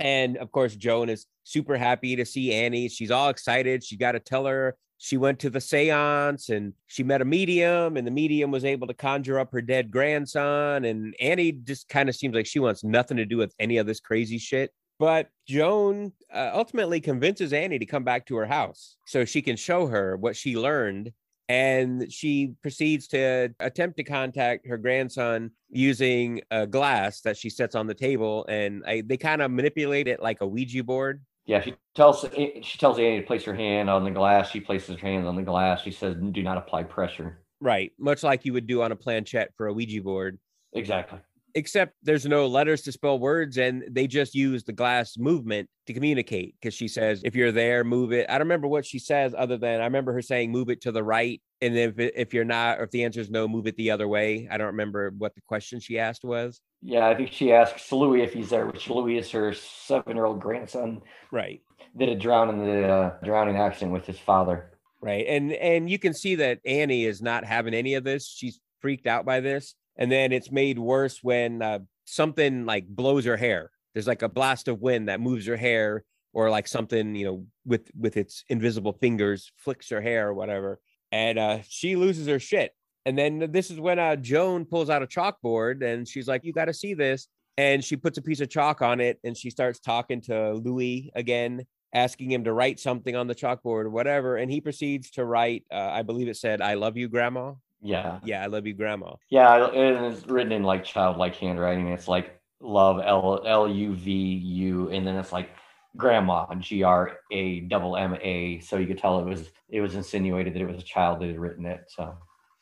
F: and of course Joan is super happy to see Annie. She's all excited. She got to tell her she went to the séance and she met a medium, and the medium was able to conjure up her dead grandson. And Annie just kind of seems like she wants nothing to do with any of this crazy shit. But Joan uh, ultimately convinces Annie to come back to her house so she can show her what she learned. And she proceeds to attempt to contact her grandson using a glass that she sets on the table. And I, they kind of manipulate it like a Ouija board.
G: Yeah she tells she tells annie to place her hand on the glass. She places her hand on the glass. She says do not apply pressure.
F: Right. Much like you would do on a planchette for a Ouija board.
G: exactly.
F: Except there's no letters to spell words and they just use the glass movement to communicate because she says if you're there move it. I don't remember what she says other than i remember her saying move it to the right and if if you're not or if the answer is no move it the other way. I don't remember what the question she asked was.
G: Yeah i think she asked louis if he's there which louis is her seven-year-old grandson.
F: Right.
G: That had drowned in the uh, drowning accident with his father.
F: Right and and you can see that annie is not having any of this. She's freaked out by this and then it's made worse when uh, something like blows her hair. There's like a blast of wind that moves her hair or like something you know with with its invisible fingers flicks her hair or whatever and uh she loses her shit. And then this is when uh joan pulls out a chalkboard and she's like you got to see this. And she puts a piece of chalk on it and she starts talking to louis again asking him to write something on the chalkboard or whatever. And he proceeds to write uh, i believe it said i love you grandma.
G: Yeah.
F: yeah i love you grandma.
G: Yeah, and it's written in like childlike handwriting. It's like love L L U V U, and then it's like grandma G R A double M A. So you could tell it was it was insinuated that it was a child that had written it. So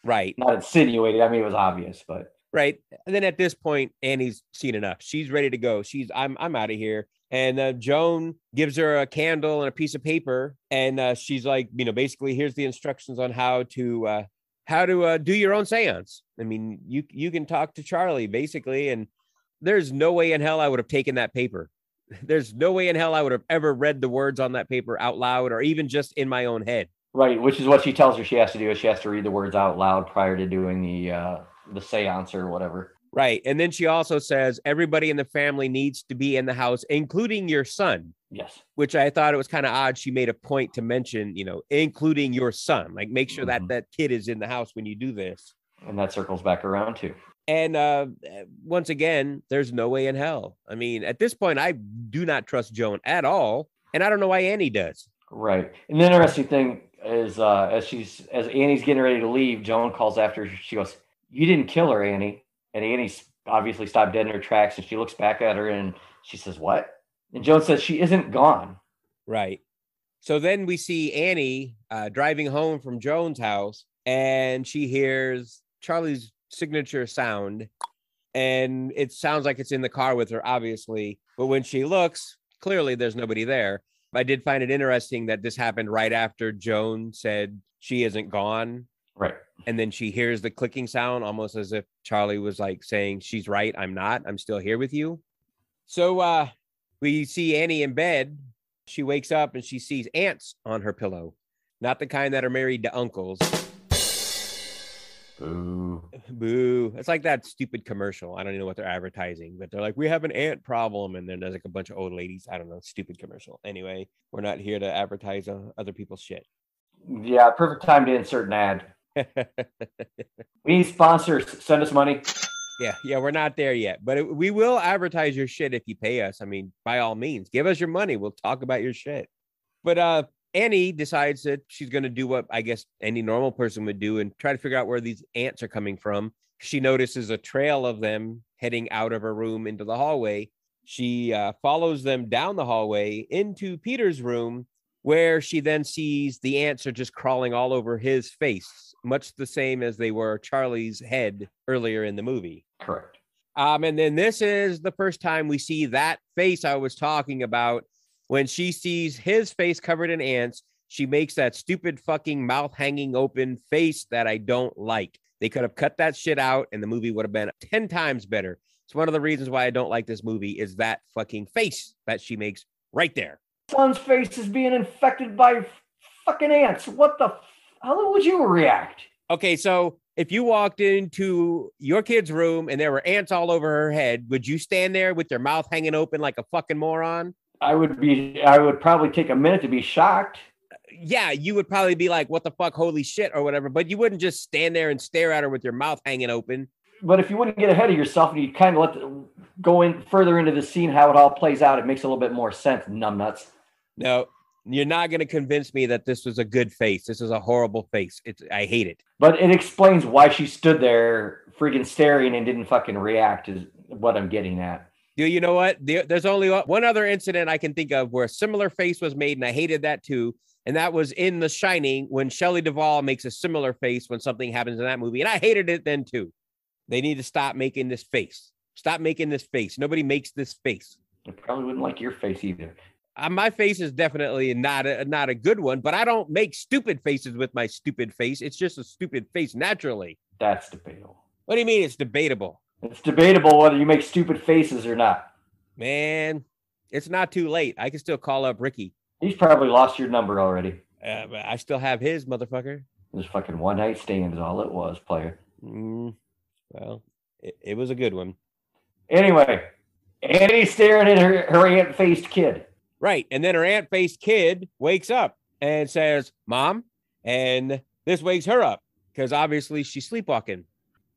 F: right
G: not insinuated. I mean, it was obvious, but
F: right and then at this point annie's seen enough she's ready to go she's i'm i'm out of here and uh, joan gives her a candle and a piece of paper and uh, she's like you know basically here's the instructions on how to uh how to uh, do your own seance i mean you you can talk to charlie basically and there's no way in hell i would have taken that paper there's no way in hell i would have ever read the words on that paper out loud or even just in my own head
G: right, which is what she tells her she has to do. Is she has to read the words out loud prior to doing the uh the séance or whatever.
F: right and then she also says everybody in the family needs to be in the house including your son
G: Yes.
F: which I thought it was kind of odd. She made a point to mention, you know, including your son, like make sure that
G: Mhm.
F: that kid is in the house when you do this.
G: And that circles back around too.
F: And uh, once again, there's no way in hell. I mean, at this point, I do not trust Joan at all, and I don't know why Annie does.
G: Right. And the interesting thing is uh as she's as Annie's getting ready to leave, Joan calls after her. She goes, You didn't kill her, Annie. And Annie's obviously stopped dead in her tracks and she looks back at her and she says, What? And Joan says she isn't gone.
F: Right. So then we see Annie uh, driving home from Joan's house, and she hears Charlie's signature sound, and it sounds like it's in the car with her, obviously. But when she looks, clearly there's nobody there. I did find it interesting that this happened right after Joan said she isn't gone.
G: Right.
F: And then she hears the clicking sound, almost as if Charlie was like saying, She's right. I'm not. I'm still here with you. So uh, we see Annie in bed. She wakes up and she sees ants on her pillow, not the kind that are married to uncles.
G: Boo.
F: Boo. It's like that stupid commercial. I don't even know what they're advertising, but they're like, we have an ant problem. And then there's like a bunch of old ladies. I don't know, stupid commercial. Anyway, we're not here to advertise uh, other people's shit.
G: Yeah, perfect time to insert an ad. We need sponsors. Send us money.
F: yeah, yeah, we're not there yet, but it, we will advertise your shit if you pay us. I mean, by all means, give us your money. We'll talk about your shit. But uh Annie decides that she's going to do what I guess any normal person would do and try to figure out where these ants are coming from. She notices a trail of them heading out of her room into the hallway. She uh, follows them down the hallway into Peter's room, where she then sees the ants are just crawling all over his face, much the same as they were Charlie's head earlier in the movie.
G: Correct.
F: Um, and then this is the first time we see that face I was talking about. When she sees his face covered in ants, she makes that stupid fucking mouth hanging open face that I don't like. They could have cut that shit out and the movie would have been 10 times better. It's one of the reasons why I don't like this movie is that fucking face that she makes right there.
G: Son's face is being infected by fucking ants. What the? f- How would you react?
F: Okay, so if you walked into your kid's room and there were ants all over her head, would you stand there with your mouth hanging open like a fucking moron?
G: I would be. I would probably take a minute to be shocked.
F: yeah, you would probably be like, what the fuck, holy shit, or whatever. But you wouldn't just stand there and stare at her with your mouth hanging open.
G: But if you wouldn't get ahead of yourself and you kind of let the, go in further into the scene, how it all plays out, it makes a little bit more sense. Numbnuts.
F: No, you're not going to convince me that this was a good face. This is a horrible face. It's I hate it.
G: But it explains why she stood there freaking staring and didn't fucking react. Is what I'm getting at.
F: Do you know what? There- There's only one other incident I can think of where a similar face was made, and I hated that too. And that was in The Shining when Shelley Duvall makes a similar face when something happens in that movie, and I hated it then too. They need to stop making this face. Stop making this face. Nobody makes this face.
G: I probably wouldn't like your face either.
F: Uh, my face is definitely not a not a good one, but I don't make stupid faces with my stupid face. It's just a stupid face naturally.
G: That's debatable.
F: What do you mean it's debatable?
G: It's debatable whether you make stupid faces or not.
F: Man, it's not too late. I can still call up Ricky.
G: He's probably lost your number already.
F: Uh, but I still have his motherfucker.
G: This fucking one night stand is all it was, player.
F: Mm, well, it, it was a good one.
G: Anyway, Annie's staring at her, her ant faced kid.
F: Right. And then her ant faced kid wakes up and says, Mom. And this wakes her up because obviously she's sleepwalking.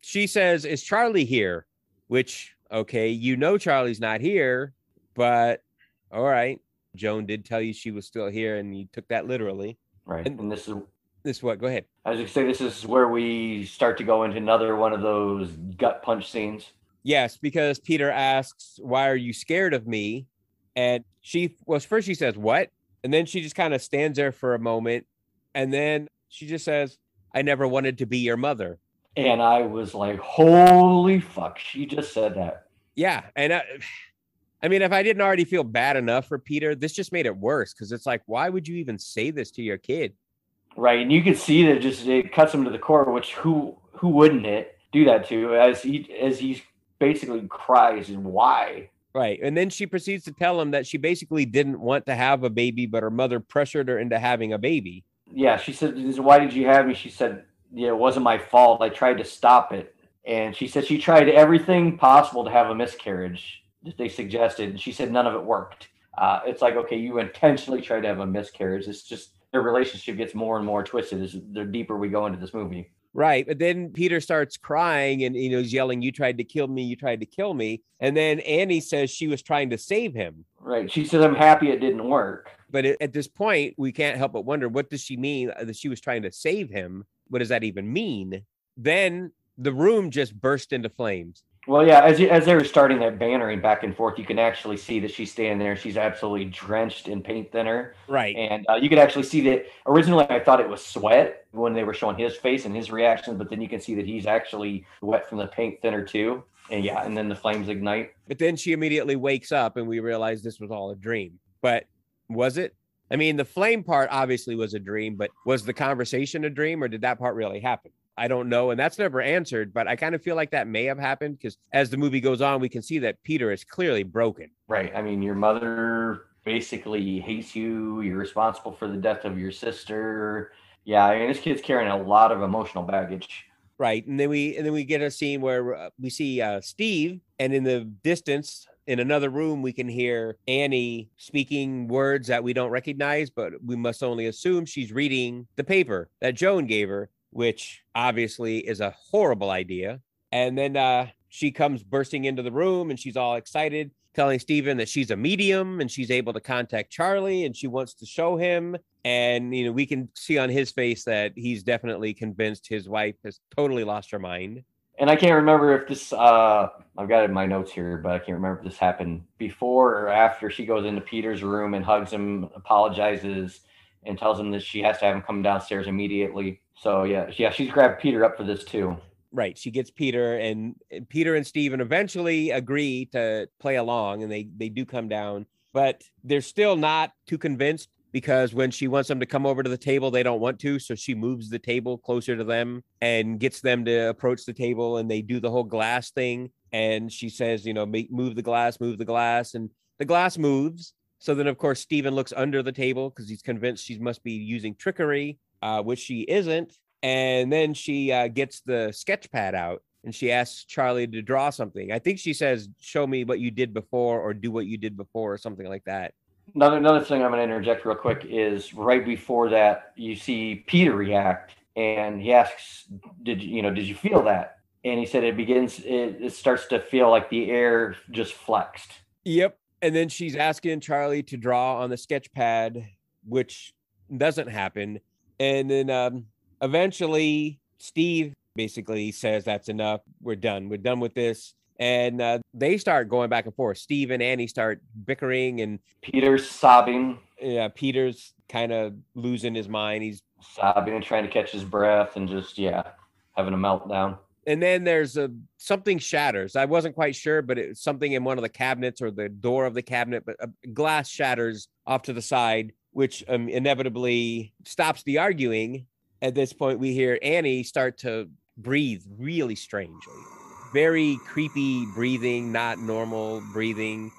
F: She says, Is Charlie here? Which, okay, you know Charlie's not here, but all right. Joan did tell you she was still here and you took that literally.
G: Right.
F: And-
G: And this is
F: This what? Go ahead.
G: I was gonna say this is where we start to go into another one of those gut punch scenes.
F: Yes, because Peter asks, Why are you scared of me? And she well, first she says, What? And then she just kind of stands there for a moment. And then she just says, I never wanted to be your mother.
G: And I was like, holy fuck, she just said that.
F: Yeah. And I, I mean, if I didn't already feel bad enough for Peter, this just made it worse because it's like, why would you even say this to your kid?
G: Right. And you can see that just it cuts him to the core, which who who wouldn't it do that to as he as he basically cries and why?
F: Right. And then she proceeds to tell him that she basically didn't want to have a baby, but her mother pressured her into having a baby.
G: Yeah, she said, Why did you have me? She said, Yeah, it wasn't my fault. I tried to stop it. And she said she tried everything possible to have a miscarriage that they suggested. And she said none of it worked. Uh, it's like, okay, you intentionally tried to have a miscarriage. It's just their relationship gets more and more twisted as the deeper we go into this movie.
F: Right. But then Peter starts crying and, you know, he's yelling, You tried to kill me. You tried to kill me. And then Annie says she was trying to save him.
G: Right. She says, I'm happy it didn't work.
F: But at this point, we can't help but wonder what does she mean that she was trying to save him? What does that even mean? Then the room just burst into flames.
G: Well, yeah, as as they were starting that bannering back and forth, you can actually see that she's standing there. She's absolutely drenched in paint thinner,
F: Right.
G: and uh, you could actually see that. Originally, I thought it was sweat when they were showing his face and his reactions, but then you can see that he's actually wet from the paint thinner too. And yeah, and then the flames ignite.
F: But then she immediately wakes up and we realize this was all a dream. But was it? I mean, the flame part obviously was a dream, but was the conversation a dream or did that part really happen? I don't know. And that's never answered, but I kind of feel like that may have happened because as the movie goes on, we can see that Peter is clearly broken.
G: Right. I mean, your mother basically hates you. You're responsible for the death of your sister. Yeah, I mean, this kid's carrying a lot of emotional baggage.
F: Right. And then we and then we get a scene where uh, we see uh, Steve and in the distance in another room we can hear Annie speaking words that we don't recognize, but we must only assume she's reading the paper that Joan gave her, which obviously is a horrible idea. And then uh, she comes bursting into the room and she's all excited, telling Stephen that she's a medium and she's able to contact Charlie and she wants to show him. And, you know, we can see on his face that he's definitely convinced his wife has totally lost her mind.
G: And I can't remember if this, uh, I've got it in my notes here, but I can't remember if this happened before or after she goes into Peter's room and hugs him, apologizes, and tells him that she has to have him come downstairs immediately. So yeah, yeah, she's grabbed Peter up for this too.
F: Right. She gets Peter and and Peter and Steven eventually agree to play along and they they do come down, but they're still not too convinced because when she wants them to come over to the table, they don't want to. So she moves the table closer to them and gets them to approach the table and they do the whole glass thing. And she says, you know, move the glass, move the glass. And the glass moves. So then, of course, Steven looks under the table because he's convinced she must be using trickery, uh, which she isn't. And then she uh, gets the sketch pad out and she asks Charlie to draw something. I think she says, Show me what you did before or do what you did before or something like that.
G: Another another thing I'm going to interject real quick is right before that you see Peter react and he asks, "Did you you know did you feel that?" And he said it begins it, it starts to feel like the air just flexed.
F: Yep. And then she's asking Charlie to draw on the sketch pad, which doesn't happen. And then um, eventually, Steve basically says, That's enough. We're done. We're done with this. And uh, they start going back and forth. Steve and Annie start bickering, and
G: Peter's sobbing,
F: Yeah, Peter's kind of losing his mind. He's
G: sobbing and trying to catch his breath and just yeah, having a meltdown.
F: and then there's a something shatters. I wasn't quite sure, but it's something in one of the cabinets or the door of the cabinet, but a glass shatters off to the side, which um, inevitably stops the arguing. At this point, we hear Annie start to breathe really strangely, very creepy breathing, not normal breathing.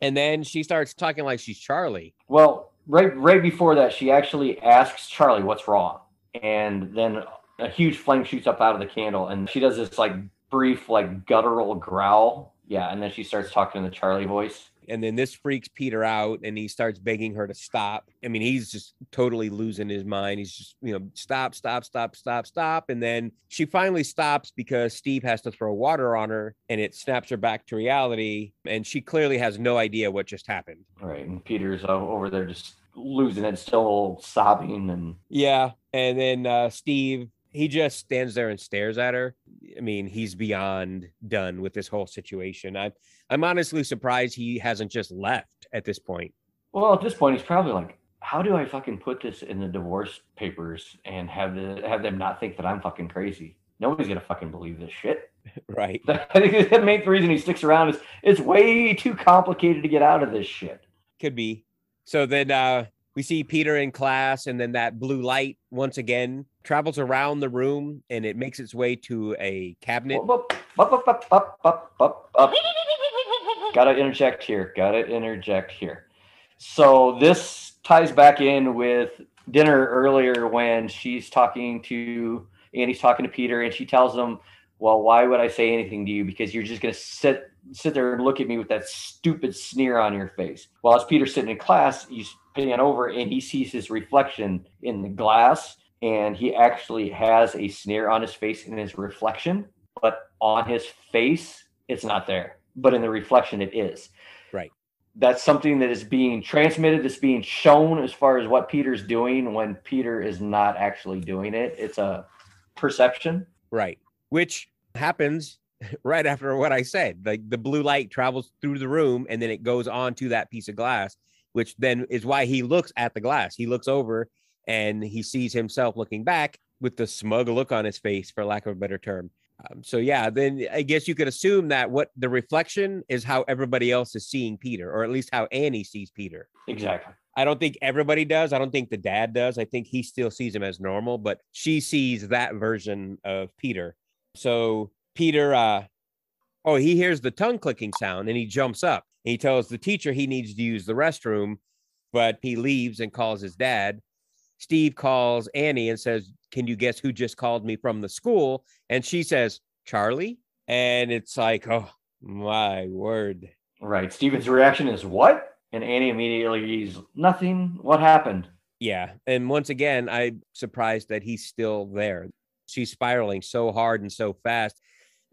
F: And then she starts talking like she's Charlie.
G: Well, right right before that, she actually asks Charlie what's wrong, and then a huge flame shoots up out of the candle, and she does this like brief like guttural growl Yeah, and then she starts talking in the Charlie voice.
F: And then this freaks Peter out and he starts begging her to stop. I mean, he's just totally losing his mind. He's just, you know, stop, stop, stop, stop, stop. And then she finally stops because Steve has to throw water on her and it snaps her back to reality. And she clearly has no idea what just happened.
G: Right, and Peter's uh, over there just losing it, still sobbing, and
F: Yeah. And then uh, Steve, he just stands there and stares at her. I mean, he's beyond done with this whole situation. I'm I'm honestly surprised he hasn't just left at this point.
G: well, at this point, he's probably like, "How do I fucking put this in the divorce papers and have the have them not think that I'm fucking crazy? Nobody's gonna fucking believe this shit."
F: Right.
G: I think the main reason he sticks around is it's way too complicated to get out of this shit.
F: Could be. So then uh, we see Peter in class, and then that blue light once again travels around the room and it makes its way to a cabinet.
G: Gotta interject here. Gotta interject here. So this ties back in with dinner earlier when she's talking to Annie's talking to Peter and she tells him, Well, why would I say anything to you? Because you're just gonna sit sit there and look at me with that stupid sneer on your face. While as Peter's sitting in class, he's pan over and he sees his reflection in the glass, and he actually has a sneer on his face in his reflection, but on his face, it's not there. But in the reflection, it is.
F: Right.
G: That's something that is being transmitted, that's being shown as far as what Peter's doing when Peter is not actually doing it. It's a perception.
F: Right. Which happens right after what I said. Like the blue light travels through the room and then it goes onto that piece of glass, which then is why he looks at the glass. He looks over and he sees himself looking back with the smug look on his face, for lack of a better term. Um, so yeah, then I guess you could assume that what the reflection is how everybody else is seeing Peter, or at least how Annie sees Peter.
G: Exactly.
F: I don't think everybody does. I don't think the dad does. I think he still sees him as normal, but she sees that version of Peter. So Peter, uh, oh, he hears the tongue clicking sound and he jumps up. He tells the teacher he needs to use the restroom, but he leaves and calls his dad. Steve calls Annie and says, Can you guess who just called me from the school? And she says, Charlie. And it's like, Oh my word.
G: Right. Steven's reaction is what? And Annie immediately is nothing. What happened?
F: Yeah. And once again, I'm surprised that he's still there. She's spiraling so hard and so fast.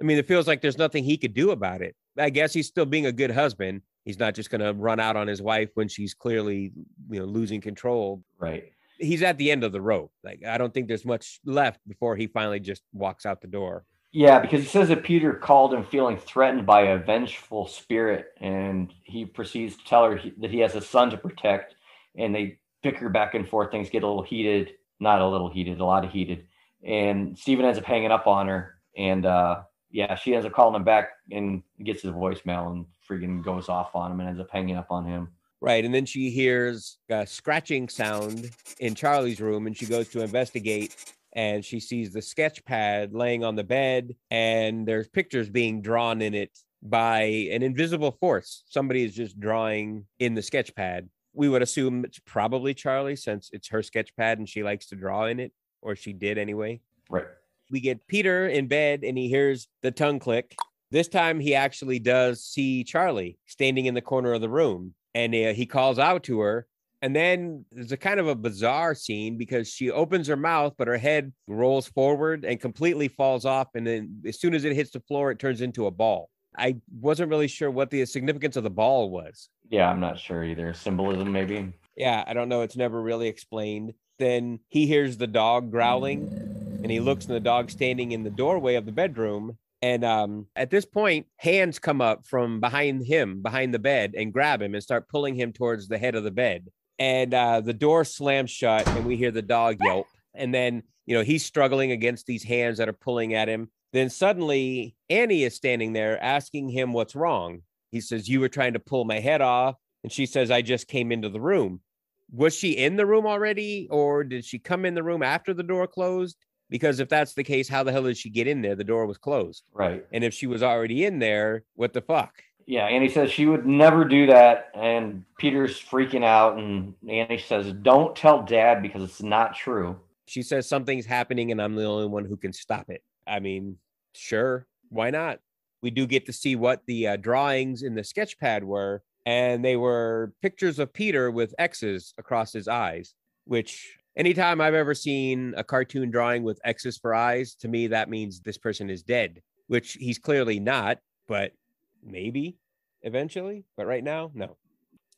F: I mean, it feels like there's nothing he could do about it. I guess he's still being a good husband. He's not just going to run out on his wife when she's clearly, you know, losing control.
G: Right.
F: He's at the end of the rope. Like, I don't think there's much left before he finally just walks out the door.
G: Yeah, because he says that Peter called him feeling threatened by a vengeful spirit, and he proceeds to tell her he, that he has a son to protect, and they bicker back and forth. Things get a little heated, not a little heated, a lot of heated, and Stephen ends up hanging up on her, and uh, yeah, she ends up calling him back and gets his voicemail and freaking goes off on him and ends up hanging up on him.
F: Right. And then she hears a scratching sound in Charlie's room and she goes to investigate and she sees the sketch pad laying on the bed and there's pictures being drawn in it by an invisible force. Somebody is just drawing in the sketch pad. We would assume it's probably Charlie since it's her sketch pad and she likes to draw in it, or she did anyway.
G: Right.
F: We get Peter in bed and he hears the tongue click. This time he actually does see Charlie standing in the corner of the room and uh, he calls out to her. And then there's a kind of a bizarre scene because she opens her mouth, but her head rolls forward and completely falls off. And then as soon as it hits the floor, it turns into a ball. I wasn't really sure what the significance of the ball was.
G: Yeah, I'm not sure either. Symbolism, maybe.
F: Yeah, I don't know. It's never really explained. Then he hears the dog growling and he looks and the dog standing in the doorway of the bedroom. And um, at this point, hands come up from behind him, behind the bed, and grab him and start pulling him towards the head of the bed. And uh, the door slams shut, and we hear the dog yelp. And then, you know, he's struggling against these hands that are pulling at him. Then suddenly, Annie is standing there asking him what's wrong. He says, You were trying to pull my head off. And she says, I just came into the room. Was she in the room already, or did she come in the room after the door closed? Because if that's the case, how the hell did she get in there? The door was closed.
G: Right.
F: And if she was already in there, what the fuck?
G: Yeah, Annie says she would never do that, and Peter's freaking out, and Annie says, "Don't tell Dad because it's not true."
F: She says something's happening and I'm the only one who can stop it. I mean, sure, why not? we do get to see what the uh, drawings in the sketch pad were, and they were pictures of Peter with X's across his eyes, which anytime I've ever seen a cartoon drawing with X's for eyes, to me, that means this person is dead, which he's clearly not, but maybe eventually. But right now, no.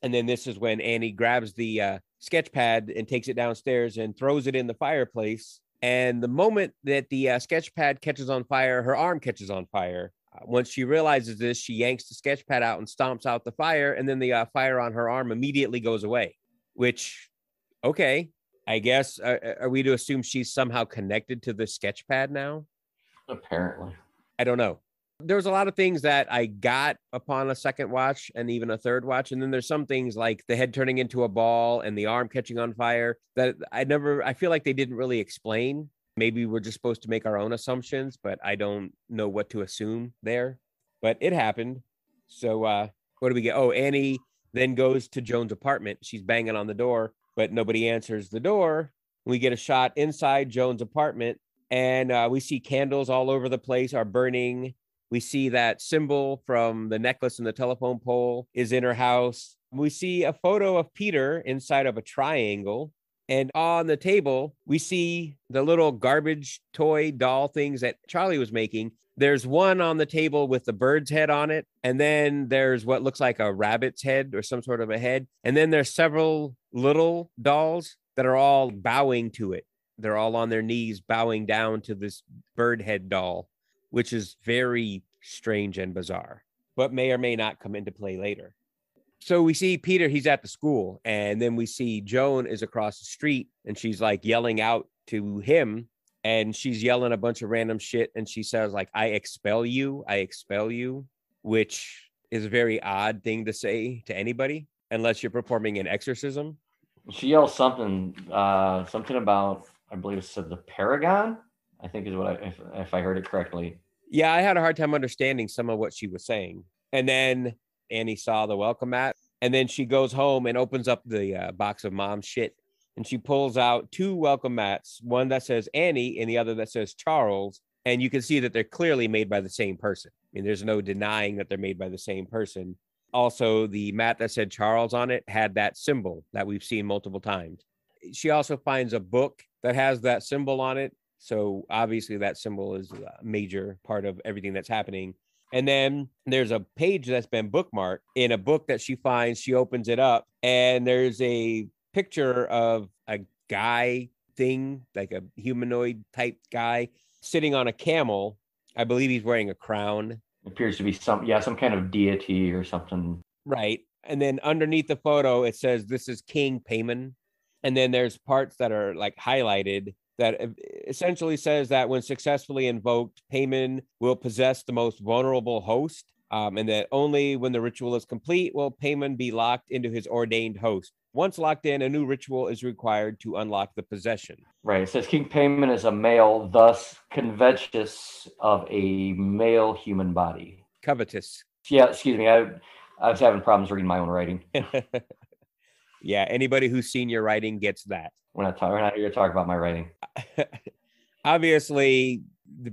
F: And then this is when Annie grabs the uh, sketch pad and takes it downstairs and throws it in the fireplace. And the moment that the uh, sketch pad catches on fire, her arm catches on fire. Uh, once she realizes this, she yanks the sketch pad out and stomps out the fire. And then the uh, fire on her arm immediately goes away, which, okay, I guess, uh, are we to assume she's somehow connected to the sketch pad now?
G: Apparently.
F: I don't know. There's a lot of things that I got upon a second watch and even a third watch. And then there's some things like the head turning into a ball and the arm catching on fire that I never, I feel like they didn't really explain. Maybe we're just supposed to make our own assumptions, but I don't know what to assume there. But it happened. So, uh, what do we get? Oh, Annie then goes to Joan's apartment. She's banging on the door, but nobody answers the door. We get a shot inside Joan's apartment and uh, we see candles all over the place are burning. We see that symbol from the necklace and the telephone pole is in her house. We see a photo of Peter inside of a triangle. And on the table, we see the little garbage toy doll things that Charlie was making. There's one on the table with the bird's head on it. And then there's what looks like a rabbit's head or some sort of a head. And then there's several little dolls that are all bowing to it they're all on their knees bowing down to this bird head doll, which is very strange and bizarre, but may or may not come into play later. So we see Peter, he's at the school, and then we see Joan is across the street and she's like yelling out to him and she's yelling a bunch of random shit and she says like I expel you, I expel you, which is a very odd thing to say to anybody unless you're performing an exorcism.
G: She yells something, uh, something about I believe it said the Paragon. I think is what I if, if I heard it correctly.
F: Yeah, I had a hard time understanding some of what she was saying. And then Annie saw the welcome mat, and then she goes home and opens up the uh, box of mom shit, and she pulls out two welcome mats, one that says Annie and the other that says Charles. And you can see that they're clearly made by the same person. I mean, there's no denying that they're made by the same person. Also, the mat that said Charles on it had that symbol that we've seen multiple times. She also finds a book that has that symbol on it. So obviously that symbol is a major part of everything that's happening. And then there's a page that's been bookmarked in a book that she finds. She opens it up and there's a picture of a guy thing, like a humanoid type guy sitting on a camel. I believe he's wearing a crown.
G: appears to be some yeah, some kind of deity or something.
F: Right. And then underneath the photo, it says this is King Paimon and then there's parts that are like highlighted that essentially says that when successfully invoked, Paimon will possess the most vulnerable host, um, and that only when the ritual is complete will Paimon be locked into his ordained host. Once locked in, a new ritual is required to unlock the possession.
G: Right. It says King Paimon is a male, thus covetous of a male human body.
F: Covetous.
G: Yeah, excuse me. I, I was having problems reading my own writing.
F: yeah, anybody who's seen your writing gets that.
G: We're not, talk, we're not here to talk about my writing.
F: Obviously,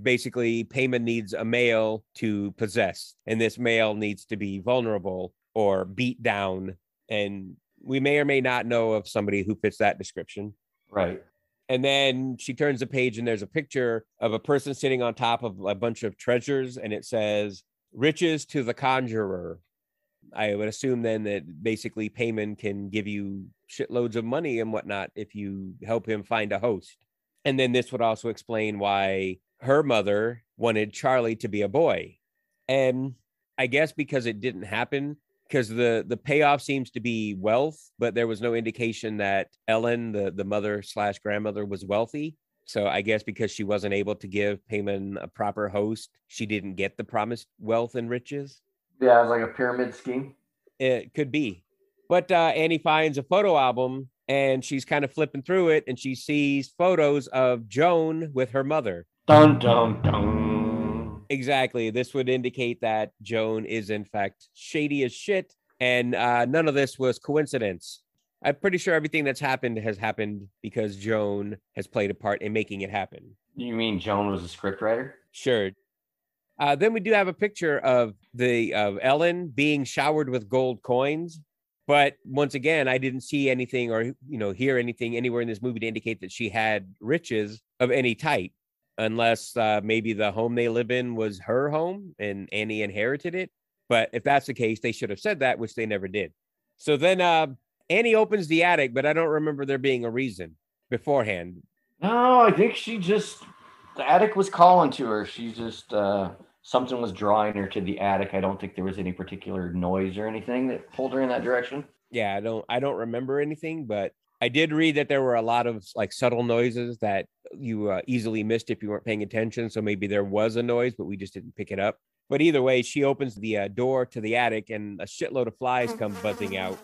F: basically, Paimon needs a male to possess, and this male needs to be vulnerable or beat down. And we may or may not know of somebody who fits that description.
G: Right.
F: And then she turns the page, and there's a picture of a person sitting on top of a bunch of treasures, and it says, Riches to the conjurer. I would assume then that basically Paimon can give you shitloads of money and whatnot if you help him find a host. And then this would also explain why her mother wanted Charlie to be a boy. And I guess because it didn't happen, because the the payoff seems to be wealth, but there was no indication that Ellen, the the mother slash grandmother, was wealthy. So I guess because she wasn't able to give Paimon a proper host, she didn't get the promised wealth and riches.
G: Yeah, it's like a pyramid scheme.
F: It could be. But uh, Annie finds a photo album and she's kind of flipping through it and she sees photos of Joan with her mother.
G: Dun dun dun.
F: Exactly. This would indicate that Joan is, in fact, shady as shit. And uh, none of this was coincidence. I'm pretty sure everything that's happened has happened because Joan has played a part in making it happen.
G: You mean Joan was a scriptwriter?
F: Sure. Uh, then we do have a picture of the of Ellen being showered with gold coins. But once again, I didn't see anything or you know hear anything anywhere in this movie to indicate that she had riches of any type, unless uh, maybe the home they live in was her home and Annie inherited it. But if that's the case, they should have said that, which they never did. So then uh, Annie opens the attic, but I don't remember there being a reason beforehand.
G: No, I think she just the attic was calling to her. She just uh something was drawing her to the attic. I don't think there was any particular noise or anything that pulled her in that direction.
F: Yeah, I don't I don't remember anything, but I did read that there were a lot of like subtle noises that you uh, easily missed if you weren't paying attention. So maybe there was a noise, but we just didn't pick it up. But either way, she opens the uh, door to the attic, and a shitload of flies come buzzing out.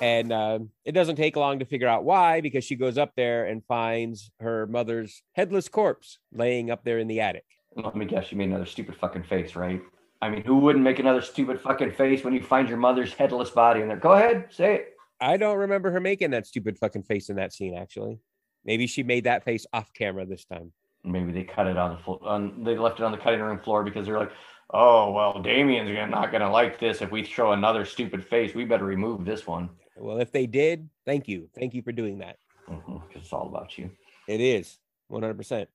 F: And uh, it doesn't take long to figure out why, because she goes up there and finds her mother's headless corpse laying up there in the attic.
G: Let me guess, you made another stupid fucking face, right? I mean, who wouldn't make another stupid fucking face when you find your mother's headless body in there? Go ahead, say it.
F: I don't remember her making that stupid fucking face in that scene, actually. Maybe she made that face off camera this time.
G: Maybe they cut it on the floor. On, they left it on the cutting room floor because they're like, oh well, Damien's gonna, not gonna like this if we show another stupid face. We better remove this one.
F: Well, if they did, thank you. Thank you for doing that.
G: Mhm, 'cause it's all about you.
F: It is 100%.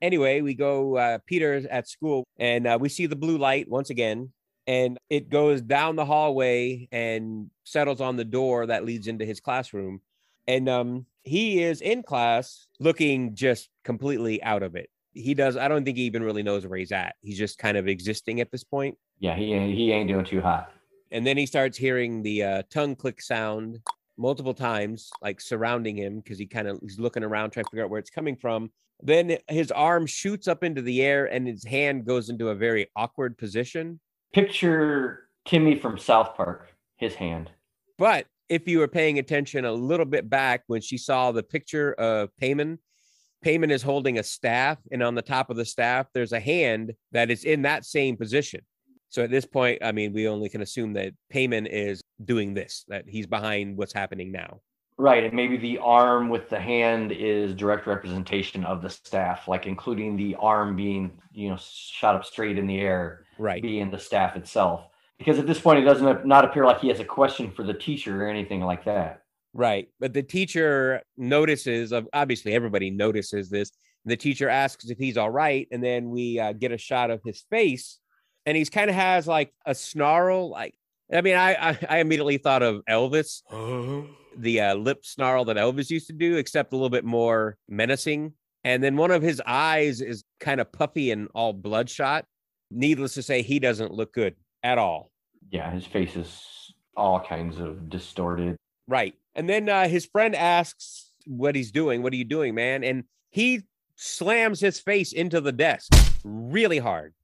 F: Anyway, we go, uh, Peter's at school and uh, we see the blue light once again. And it goes down the hallway and settles on the door that leads into his classroom. And um, he is in class looking just completely out of it. He does, I don't think he even really knows where he's at. He's just kind of existing at this point.
G: Yeah, he ain't- he ain't doing too hot.
F: and then he starts hearing the uh, tongue click sound multiple times like surrounding him because he kind of he's looking around trying to figure out where it's coming from then his arm shoots up into the air and his hand goes into a very awkward position
G: Picture Timmy from South Park. His hand.
F: but if you were paying attention a little bit back when she saw the picture of Paimon, Paimon is holding a staff, and on the top of the staff, there's a hand that is in that same position. So at this point, I mean, we only can assume that Paimon is doing this, that he's behind what's happening now.
G: Right, and maybe the arm with the hand is direct representation of the staff, like including the arm being, you know, shot up straight in the air,
F: Right.
G: being the staff itself. Because at this point, it doesn't not appear like he has a question for the teacher or anything like that.
F: Right. But the teacher notices of obviously everybody notices this. The teacher asks if he's all right. And then we uh, get a shot of his face and he's kind of has like a snarl. Like, I mean, I, I, I immediately thought of Elvis, the uh, lip snarl that Elvis used to do, except a little bit more menacing. And then one of his eyes is kind of puffy and all bloodshot. Needless to say, he doesn't look good at all.
G: Yeah, his face is all kinds of distorted.
F: Right. And then uh, his friend asks what he's doing. What are you doing, man? And he slams his face into the desk really hard,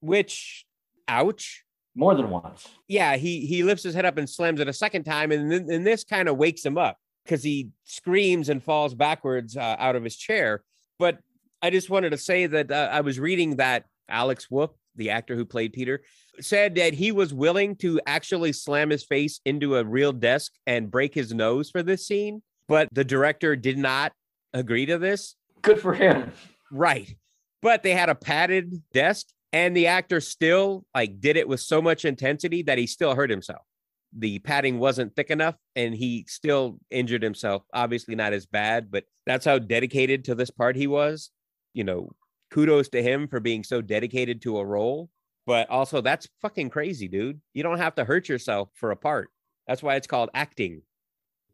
F: which, ouch.
G: More than once.
F: Yeah, he he lifts his head up and slams it a second time, and then and this kind of wakes him up because he screams and falls backwards uh, out of his chair. But I just wanted to say that uh, I was reading that Alex Wolff, the actor who played Peter, said that he was willing to actually slam his face into a real desk and break his nose for this scene, but the director did not agree to this.
G: Good for him.
F: Right. But they had a padded desk and the actor still like did it with so much intensity that he still hurt himself. The padding wasn't thick enough and he still injured himself. Obviously not as bad, but that's how dedicated to this part he was. You know, kudos to him for being so dedicated to a role, but also that's fucking crazy, dude. You don't have to hurt yourself for a part. That's why it's called acting.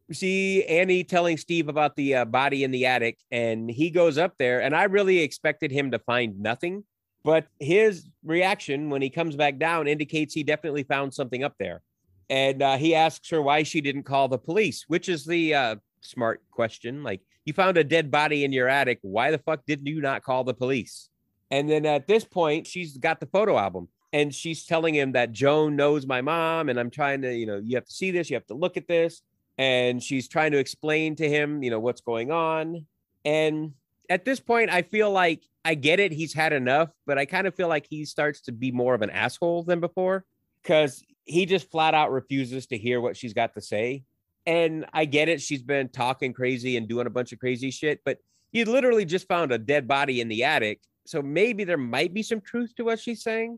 F: You see Annie telling Steve about the uh, body in the attic, and he goes up there, and I really expected him to find nothing, but his reaction when he comes back down indicates he definitely found something up there. And uh, he asks her why she didn't call the police, which is the uh, smart question. Like, you found a dead body in your attic. Why the fuck didn't you not call the police? And then at this point, she's got the photo album and she's telling him that Joan knows my mom. And I'm trying to, you know, you have to see this, you have to look at this. And she's trying to explain to him, you know, what's going on. And at this point, I feel like I get it. He's had enough, but I kind of feel like he starts to be more of an asshole than before because he just flat out refuses to hear what she's got to say. And I get it. She's been talking crazy and doing a bunch of crazy shit, but you literally just found a dead body in the attic So maybe there might be some truth to what she's saying.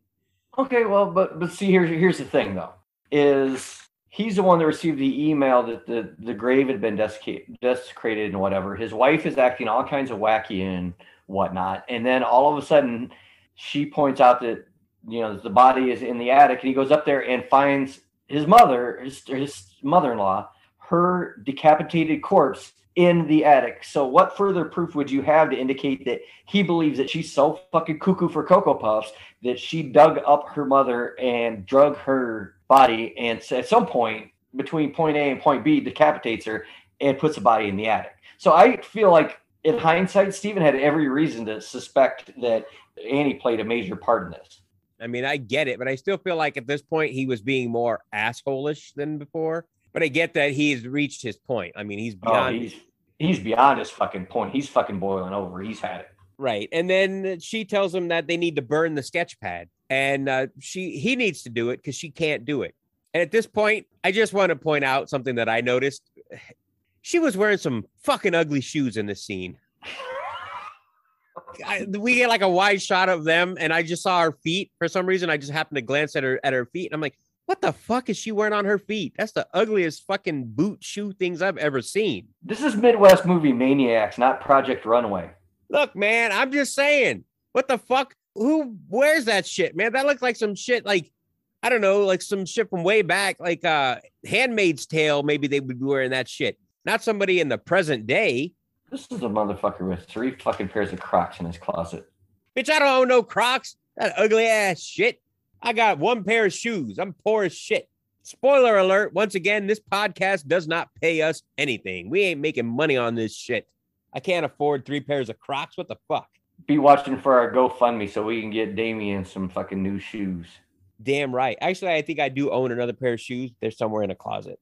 G: Okay, well, but but see, here's here's the thing though, is he's the one that received the email that the the grave had been desecrated and whatever. His wife is acting all kinds of wacky and whatnot, and then all of a sudden, she points out that you know the body is in the attic, and he goes up there and finds his mother, his his mother-in-law, her decapitated corpse in the attic. So what further proof would you have to indicate that he believes that she's so fucking cuckoo for cocoa puffs that she dug up her mother and drug her body and at some point between point A and point B decapitates her and puts the body in the attic. So I feel like in hindsight, Stephen had every reason to suspect that Annie played a major part in this.
F: I mean, I get it, but I still feel like at this point he was being more assholish than before. But I get that he's reached his point. I mean, he's beyond.
G: Oh,
F: beyond
G: he's he's beyond his fucking point. He's fucking boiling over. He's had it.
F: right. And then she tells him that they need to burn the sketch pad, and uh, she he needs to do it because she can't do it. And at this point, I just want to point out something that I noticed. She was wearing some fucking ugly shoes in this scene. I, we get like a wide shot of them, and I just saw her feet. For some reason, I just happened to glance at her at her feet, and I'm like, "What the fuck is she wearing on her feet? That's the ugliest fucking boot shoe things I've ever seen."
G: This is Midwest movie maniacs, not Project Runway.
F: Look, man, I'm just saying, what the fuck? Who wears that shit, man? That looks like some shit, like I don't know, like some shit from way back, like uh Handmaid's Tale. Maybe they would be wearing that shit, not somebody in the present day.
G: This is a motherfucker with three fucking pairs of Crocs in his closet.
F: Bitch, I don't own no Crocs. That ugly ass shit. I got one pair of shoes. I'm poor as shit. Spoiler alert. Once again, this podcast does not pay us anything. We ain't making money on this shit. I can't afford three pairs of Crocs. What the fuck?
G: Be watching for our GoFundMe so we can get Damien some fucking new shoes.
F: Damn right. Actually, I think I do own another pair of shoes. They're somewhere in a closet.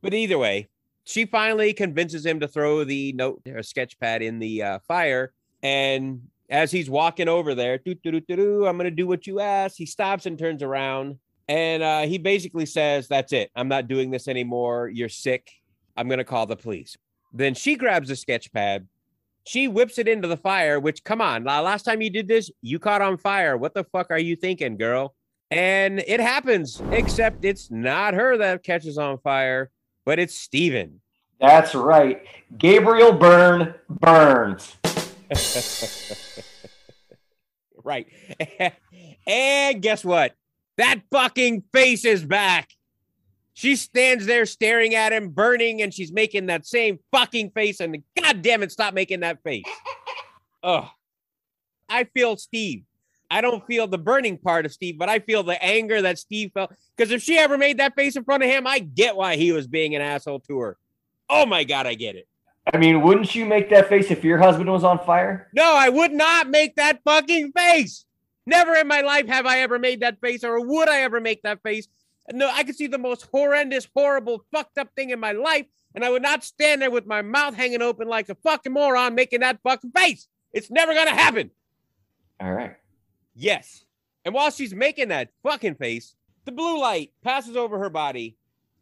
F: But either way, she finally convinces him to throw the note or sketch pad in the uh, fire. And as he's walking over there, I'm going to do what you ask. He stops and turns around. And uh, he basically says, That's it. I'm not doing this anymore. You're sick. I'm going to call the police. Then she grabs the sketch pad. She whips it into the fire, which, come on, la- last time you did this, you caught on fire. What the fuck are you thinking, girl? And it happens, except it's not her that catches on fire, but it's Steven.
G: That's right. Gabriel Byrne burns.
F: right. and guess what? That fucking face is back. She stands there staring at him, burning, and she's making that same fucking face. And god damn it, stop making that face. Ugh. I feel Steve. I don't feel the burning part of Steve, but I feel the anger that Steve felt. Because if she ever made that face in front of him, I get why he was being an asshole to her. Oh my God, I get it.
G: I mean, wouldn't you make that face if your husband was on fire?
F: No, I would not make that fucking face. Never in my life have I ever made that face, or would I ever make that face. No, I could see the most horrendous, horrible, fucked up thing in my life, and I would not stand there with my mouth hanging open like a fucking moron making that fucking face. It's never gonna happen.
G: All right.
F: Yes. And while she's making that fucking face, the blue light passes over her body.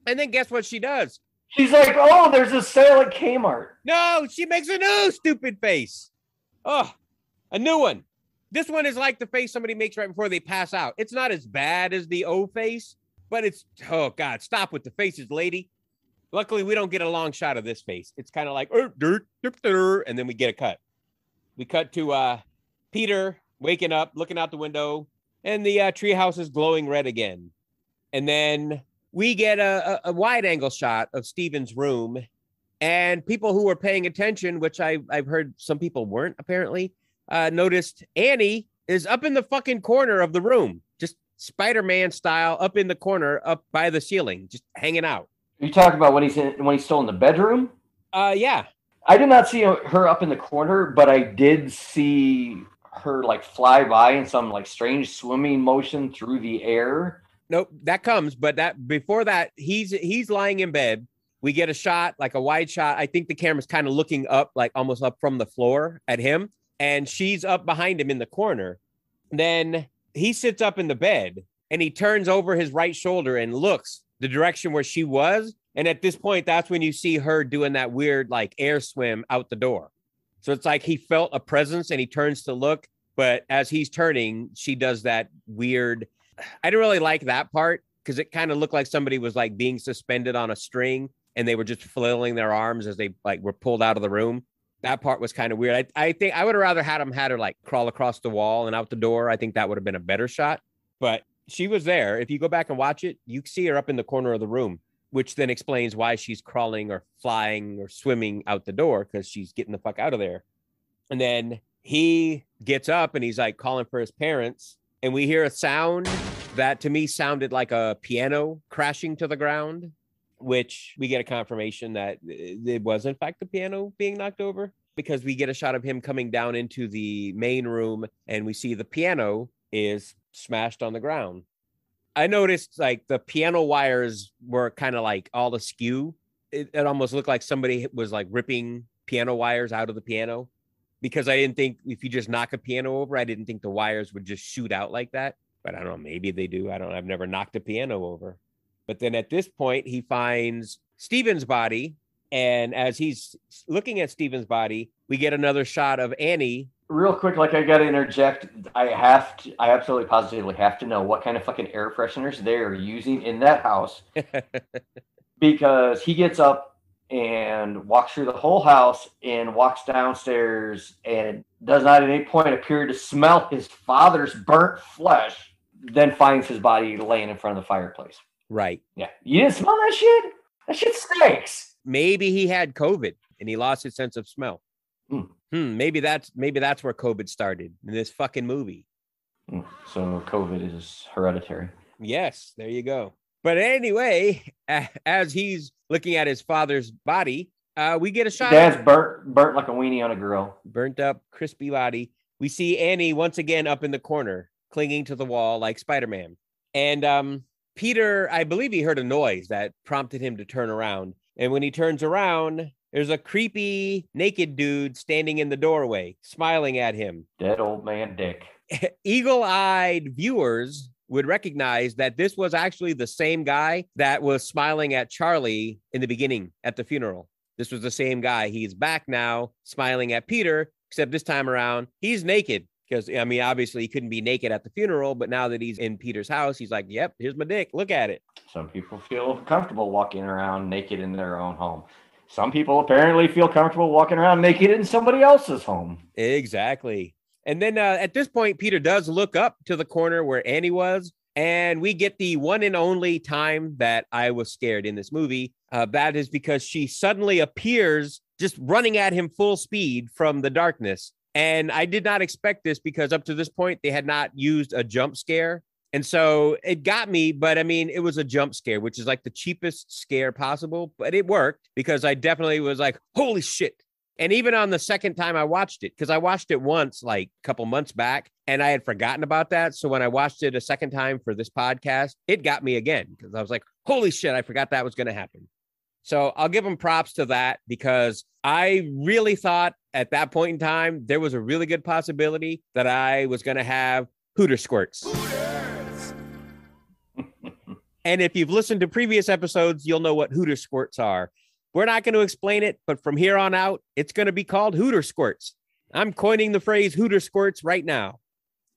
F: And then guess what she does?
G: She's like, oh, there's a sale at Kmart.
F: No, she makes a new stupid face. Oh, a new one. This one is like the face somebody makes right before they pass out. It's not as bad as the O face, but it's oh god, stop with the faces, lady. Luckily, we don't get a long shot of this face. It's kind of like "Er, dirt, dirt, dirt," and then we get a cut. We cut to uh Peter waking up, looking out the window, and the uh, treehouse is glowing red again. And then we get a, a, a wide angle shot of Steven's room, and people who were paying attention, which I I've heard some people weren't apparently, uh, noticed Annie is up in the fucking corner of the room, just Spider-Man style, up in the corner, up by the ceiling, just hanging out.
G: You talk about when he's in when he's still in the bedroom.
F: Uh, yeah,
G: I did not see her up in the corner, but I did see her like fly by in some like strange swimming motion through the air.
F: nope, that comes, but that before that, he's he's lying in bed. We get a shot, like a wide shot. I think the camera's kind of looking up, like almost up from the floor at him, and she's up behind him in the corner. Then he sits up in the bed and he turns over his right shoulder and looks the direction where she was. And at this point, that's when you see her doing that weird like air swim out the door. So it's like he felt a presence and he turns to look, But as he's turning, she does that weird. I didn't really like that part because it kind of looked like somebody was like being suspended on a string and they were just flailing their arms as they like were pulled out of the room. That part was kind of weird. I, I think I would have rather had him had her like crawl across the wall and out the door. I think that would have been a better shot. But she was there. If you go back and watch it, you see her up in the corner of the room, which then explains why she's crawling or flying or swimming out the door because she's getting the fuck out of there. And then he gets up and he's like calling for his parents. And we hear a sound that to me sounded like a piano crashing to the ground, which we get a confirmation that it was, in fact, the piano being knocked over because we get a shot of him coming down into the main room and we see the piano is smashed on the ground. I noticed like the piano wires were kind of like all askew. It, it almost looked like somebody was like ripping piano wires out of the piano because I didn't think if you just knock a piano over, I didn't think the wires would just shoot out like that. But I don't know, maybe they do. I don't I've never knocked a piano over. But then at this point, he finds Steven's body. And as he's looking at Steven's body, we get another shot of Annie.
G: Real quick, like I gotta interject. I have to. I absolutely positively have to know what kind of fucking air fresheners they are using in that house because he gets up and walks through the whole house and walks downstairs and does not at any point appear to smell his father's burnt flesh. Then finds his body laying in front of the fireplace.
F: right.
G: Yeah, you didn't smell that shit. That shit stinks.
F: Maybe he had COVID and he lost his sense of smell.
G: Hmm.
F: Hmm, maybe that's maybe that's where COVID started in this fucking movie.
G: So COVID is hereditary.
F: Yes, there you go. But anyway, as he's looking at his father's body, uh, we get a shot
G: Dad's burnt burnt like a weenie on a grill.
F: burnt up, crispy body. We see Annie once again up in the corner, clinging to the wall like Spider-Man. And um, Peter, I believe he heard a noise that prompted him to turn around. And when he turns around, there's a creepy naked dude standing in the doorway, smiling at him.
G: Dead old man Dick.
F: eagle-eyed viewers would recognize that this was actually the same guy that was smiling at Charlie in the beginning at the funeral. This was the same guy. He's back now, smiling at Peter, except this time around, he's naked. Because, I mean, obviously he couldn't be naked at the funeral, but now that he's in Peter's house, he's like, yep, here's my dick. Look at it.
G: Some people feel comfortable walking around naked in their own home. Some people apparently feel comfortable walking around naked in somebody else's home.
F: Exactly. And then uh, at this point, Peter does look up to the corner where Annie was, and we get the one and only time that I was scared in this movie. Uh, that is because she suddenly appears just running at him full speed from the darkness. And I did not expect this because up to this point, they had not used a jump scare. And so it got me, but I mean, it was a jump scare, which is like the cheapest scare possible, but it worked because I definitely was like, holy shit. And even on the second time I watched it, because I watched it once like a couple months back and I had forgotten about that. So when I watched it a second time for this podcast, it got me again because I was like, holy shit, I forgot that was going to happen. So I'll give them props to that because I really thought at that point in time, there was a really good possibility that I was going to have Hooter squirts. And if you've listened to previous episodes, you'll know what Hooter squirts are. We're not going to explain it, but from here on out, it's going to be called Hooter squirts. I'm coining the phrase Hooter squirts right now.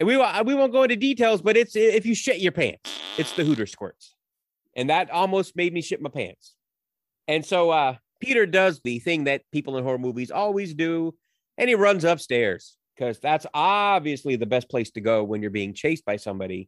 F: And we, won't- we won't go into details, but it's if you shit your pants, it's the Hooter squirts. And that almost made me shit my pants. And so uh, Peter does the thing that people in horror movies always do, and he runs upstairs because that's obviously the best place to go when you're being chased by somebody.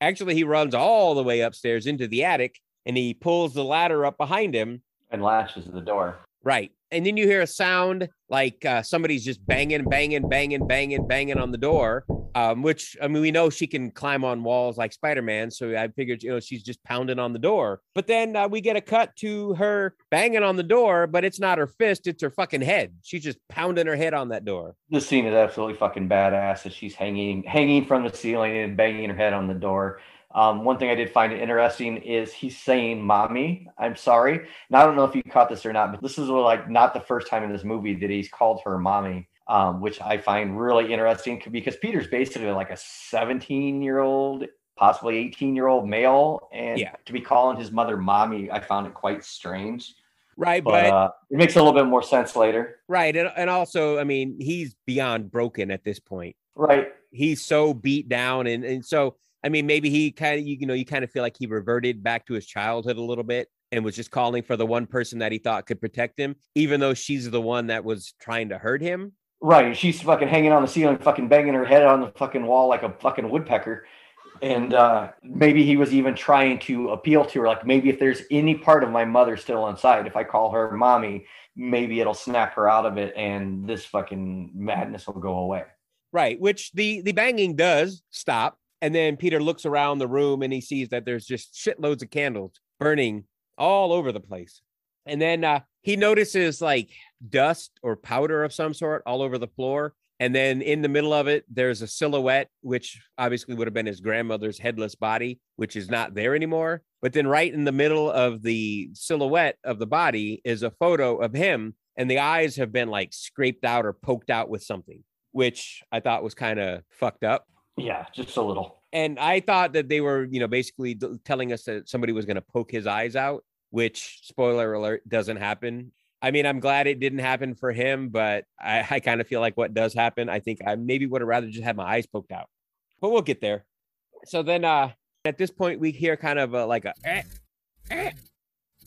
F: Actually, he runs all the way upstairs into the attic and he pulls the ladder up behind him.
G: And lashes the door.
F: Right. And then you hear a sound like uh, somebody's just banging, banging, banging, banging, banging on the door. Um, which I mean, we know she can climb on walls like Spider Man. So I figured, you know, she's just pounding on the door. But then uh, we get a cut to her banging on the door, but it's not her fist, it's her fucking head. She's just pounding her head on that door.
G: This scene is absolutely fucking badass as she's hanging hanging from the ceiling and banging her head on the door. Um, one thing I did find interesting is he's saying "mommy." I'm sorry. Now I don't know if you caught this or not, but this is like not the first time in this movie that he's called her "mommy," um, which I find really interesting because Peter's basically like a 17 year old, possibly 18 year old male, and
F: Yeah.
G: to be calling his mother "mommy," I found it quite strange.
F: Right.
G: But,
F: But,
G: uh, it makes a little bit more sense later.
F: right. And, and also, I mean, he's beyond broken at this point.
G: Right.
F: he's so beat down and and so I mean maybe he kind of you, you know you kind of feel like he reverted back to his childhood a little bit and was just calling for the one person that he thought could protect him, even though she's the one that was trying to hurt him.
G: Right. and She's fucking hanging on the ceiling, fucking banging her head on the fucking wall like a fucking woodpecker. And uh, maybe he was even trying to appeal to her, like maybe if there's any part of my mother still inside, if I call her mommy, maybe it'll snap her out of it, and this fucking madness will go away.
F: Right, which the the banging does stop, and then Peter looks around the room and he sees that there's just shitloads of candles burning all over the place. And then uh, he notices like dust or powder of some sort all over the floor. And then in the middle of it, there's a silhouette, which obviously would have been his grandmother's headless body, which is not there anymore. But then right in the middle of the silhouette of the body is a photo of him, and the eyes have been like scraped out or poked out with something, which I thought was kind of fucked up.
G: Yeah, just a little.
F: And I thought that they were, you know, basically telling us that somebody was going to poke his eyes out, which spoiler alert doesn't happen. I mean, I'm glad it didn't happen for him, but I, I kind of feel like what does happen, I think I maybe would have rather just had my eyes poked out. But we'll get there. So then uh at this point we hear kind of a, like a eh, eh,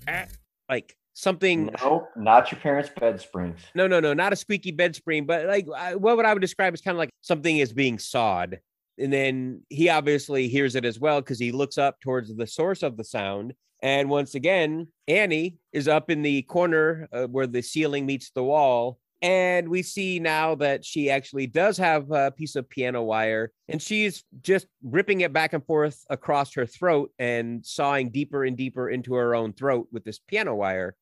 F: eh, like something
G: no not your parents' bed springs.
F: no, no, no, not a squeaky bed spring, but like I, what would I would describe as kind of like something is being sawed. And then he obviously hears it as well because he looks up towards the source of the sound. And once again, Annie is up in the corner uh, where the ceiling meets the wall. And we see now that she actually does have a piece of piano wire and she's just ripping it back and forth across her throat and sawing deeper and deeper into her own throat with this piano wire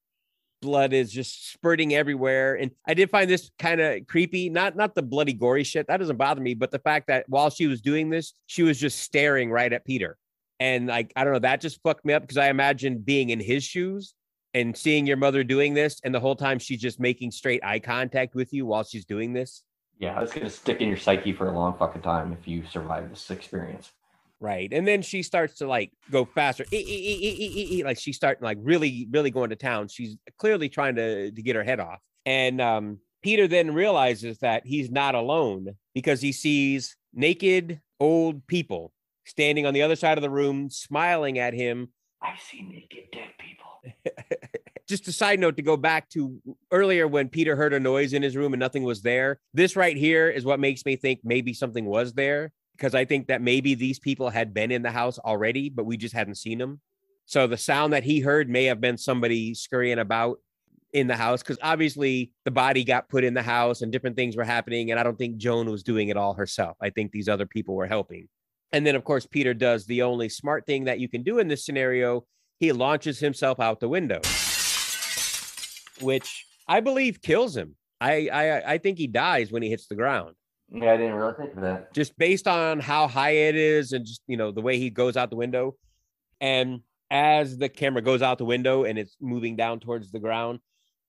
F: blood is just spurting everywhere and i did find this kind of creepy not not the bloody gory shit that doesn't bother me but the fact that while she was doing this she was just staring right at peter and like i don't know that just fucked me up because i imagine being in his shoes and seeing your mother doing this and the whole time she's just making straight eye contact with you while she's doing this.
G: Yeah, it's gonna stick in your psyche for a long fucking time if you survive this experience.
F: right and then she starts to like go faster. Like she's starting like really really going to town. She's clearly trying to to get her head off. And um peter then realizes that he's not alone because he sees naked old people standing on the other side of the room smiling at him
G: I see naked dead people.
F: just a side note to go back to earlier when Peter heard a noise in his room and nothing was there. This right here is what makes me think maybe something was there because I think that maybe these people had been in the house already, but we just hadn't seen them. So the sound that he heard may have been somebody scurrying about in the house because obviously the body got put in the house and different things were happening. And I don't think Joan was doing it all herself. I think these other people were helping. And then, of course, Peter does the only smart thing that you can do in this scenario. He launches himself out the window, which I believe kills him. I, I I think he dies when he hits the ground,
G: Yeah, I didn't really think of that.
F: just based on how high it is and just you know the way he goes out the window. And as the camera goes out the window and it's moving down towards the ground,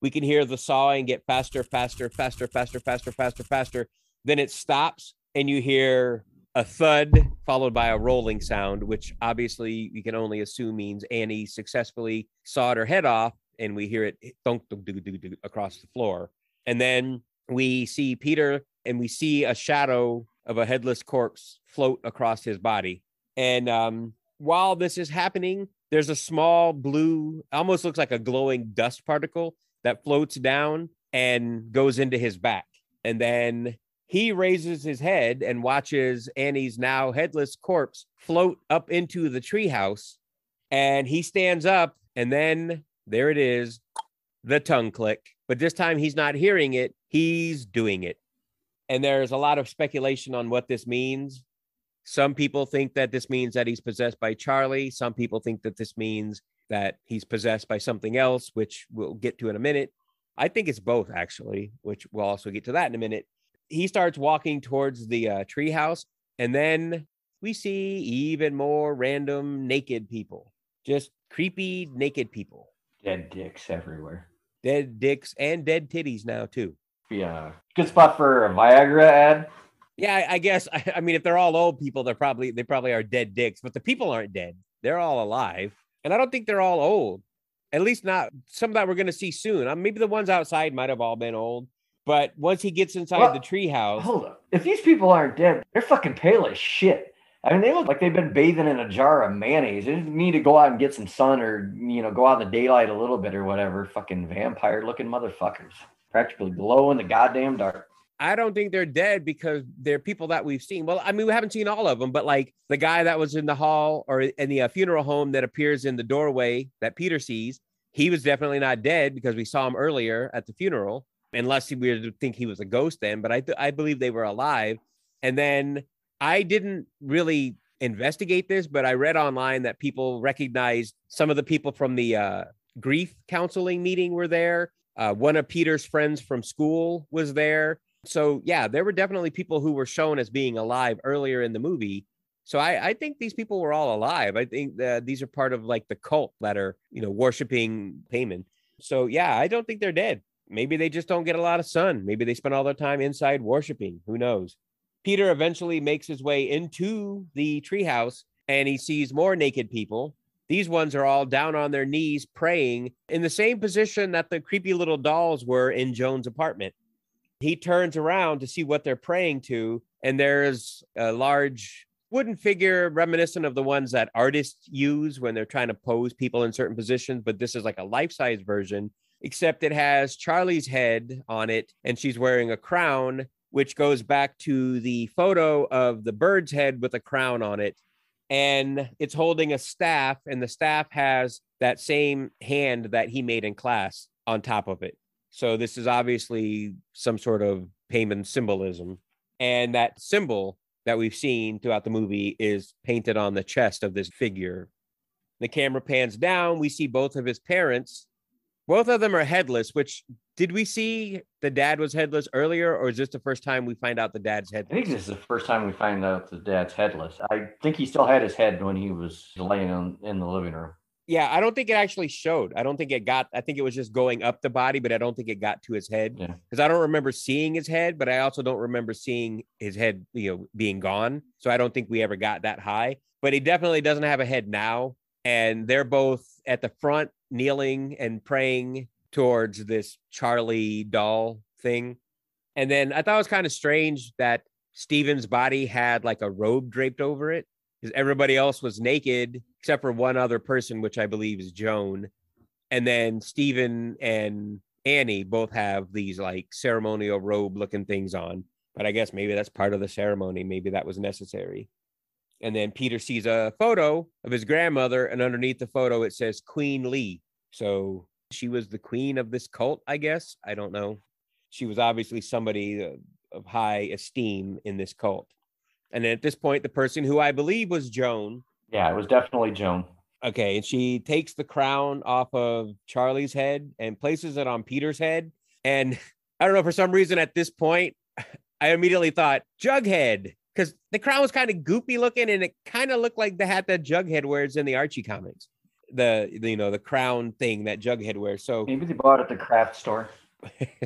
F: we can hear the sawing get faster, faster, faster, faster, faster, faster, faster. Then it stops and you hear a thud followed by a rolling sound, which obviously you can only assume means Annie successfully sawed her head off, and we hear it thunk, thunk, dunk, dunk across the floor. And then we see Peter and we see a shadow of a headless corpse float across his body. And um, while this is happening, there's a small blue, almost looks like a glowing dust particle that floats down and goes into his back. And then he raises his head and watches Annie's now headless corpse float up into the treehouse. And he stands up, and then there it is the tongue click. But this time he's not hearing it, he's doing it. And there's a lot of speculation on what this means. Some people think that this means that he's possessed by Charlie. Some people think that this means that he's possessed by something else, which we'll get to in a minute. I think it's both, actually, which we'll also get to that in a minute. He starts walking towards the uh, treehouse, and then we see even more random naked people, just creepy naked people,
G: Dead dicks everywhere.
F: dead dicks and dead titties now too.
G: Yeah, good spot for a Viagra ad.
F: Yeah, I, guess. I, I mean, if they're all old people, they're probably they probably are dead dicks, but the people aren't dead. They're all alive, and I don't think they're all old. At least not some that we're going to see soon. Uh, maybe the ones outside might have all been old, but once he gets inside
G: Well,
F: the treehouse,
G: Hold up. if these people aren't dead, they're fucking pale as shit. I mean, they look like they've been bathing in a jar of mayonnaise. They need to go out and get some sun or, you know, go out in the daylight a little bit or whatever. Fucking vampire looking motherfuckers. Practically glow in the goddamn dark.
F: I don't think they're dead because they're people that we've seen. Well, I mean, we haven't seen all of them, but like the guy that was in the hall or in the uh, funeral home that appears in the doorway that Peter sees, he was definitely not dead because we saw him earlier at the funeral, unless we to think he was a ghost then. But I, th- I believe they were alive. And then I didn't really investigate this, but I read online that people recognized some of the people from the uh, grief counseling meeting were there. Uh, one of Peter's friends from school was there. So yeah, there were definitely people who were shown as being alive earlier in the movie. So I, I think these people were all alive. I think that these are part of like the cult that are, you know, worshiping Paimon. So yeah, I don't think they're dead. Maybe they just don't get a lot of sun. Maybe they spend all their time inside worshiping. Who knows? Peter eventually makes his way into the treehouse and he sees more naked people. These ones are all down on their knees praying in the same position that the creepy little dolls were in Joan's apartment. He turns around to see what they're praying to, and there's a large wooden figure reminiscent of the ones that artists use when they're trying to pose people in certain positions, but this is like a life size version, except it has Charlie's head on it, and she's wearing a crown, which goes back to the photo of the bird's head with a crown on it. And it's holding a staff, and the staff has that same hand that he made in class on top of it. So this is obviously some sort of Paimon symbolism. And that symbol that we've seen throughout the movie is painted on the chest of this figure. The camera pans down. We see both of his parents. Both of them are headless, which did we see the dad was headless earlier, or is this the first time we find out the dad's headless?
G: I think this is the first time we find out the dad's headless. I think he still had his head when he was laying on, in the living room.
F: Yeah, I don't think it actually showed. I don't think it got, I think it was just going up the body, but I don't think it got to his head.
G: Yeah.
F: because I don't remember seeing his head, but I also don't remember seeing his head, you know, being gone. So I don't think we ever got that high. But he definitely doesn't have a head now, and they're both at the front, kneeling and praying towards this Charlie doll thing. And then I thought it was kind of strange that Steven's body had like a robe draped over it because everybody else was naked except for one other person, which I believe is Joan. And then Steven and Annie both have these like ceremonial robe looking things on. But I guess maybe that's part of the ceremony. Maybe that was necessary. And then Peter sees a photo of his grandmother, and underneath the photo, it says Queen Leigh. So she was the queen of this cult, I guess. I don't know. She was obviously somebody uh, of high esteem in this cult. And then at this point, the person who I believe was Joan
G: Yeah, it was definitely Joan.
F: Okay, and she takes the crown off of Charlie's head and places it on Peter's head. And I don't know, for some reason at this point, I immediately thought Jughead, because the crown was kind of goopy looking and it kind of looked like the hat that Jughead wears in the Archie comics. The, the, you know, the crown thing that Jughead wears. So
G: Maybe they bought it at the craft store.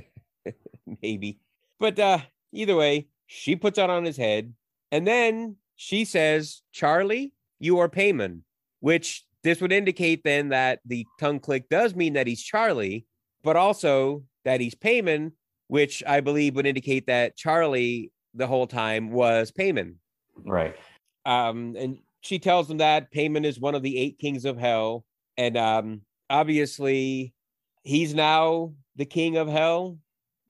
F: maybe. But uh either way, she puts it on his head, and then she says, Charlie, you are Paimon, which this would indicate then that the tongue click does mean that he's Charlie, but also that he's Paimon, which I believe would indicate that Charlie the whole time was Paimon.
G: Right.
F: Um, and she tells him that Paimon is one of the eight kings of hell. And um, obviously, he's now the king of hell.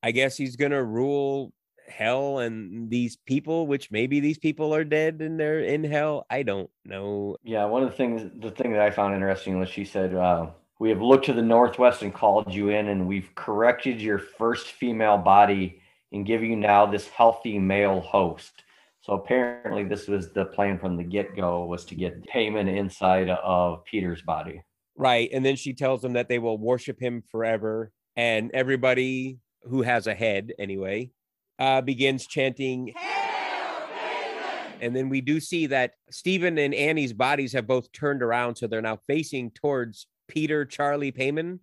F: I guess he's going to rule hell and these people, which maybe these people are dead and they're in hell. I don't know.
G: Yeah, one of the things, the thing that I found interesting was she said, uh, "We have looked to the northwest and called you in, and we've corrected your first female body and give you now this healthy male host." So apparently, this was the plan from the get go was to get Paimon inside of Peter's body.
F: Right. And then she tells them that they will worship him forever. And everybody who has a head, anyway, uh, begins chanting. And then we do see that Stephen and Annie's bodies have both turned around. So they're now facing towards Peter, Charlie, Paimon.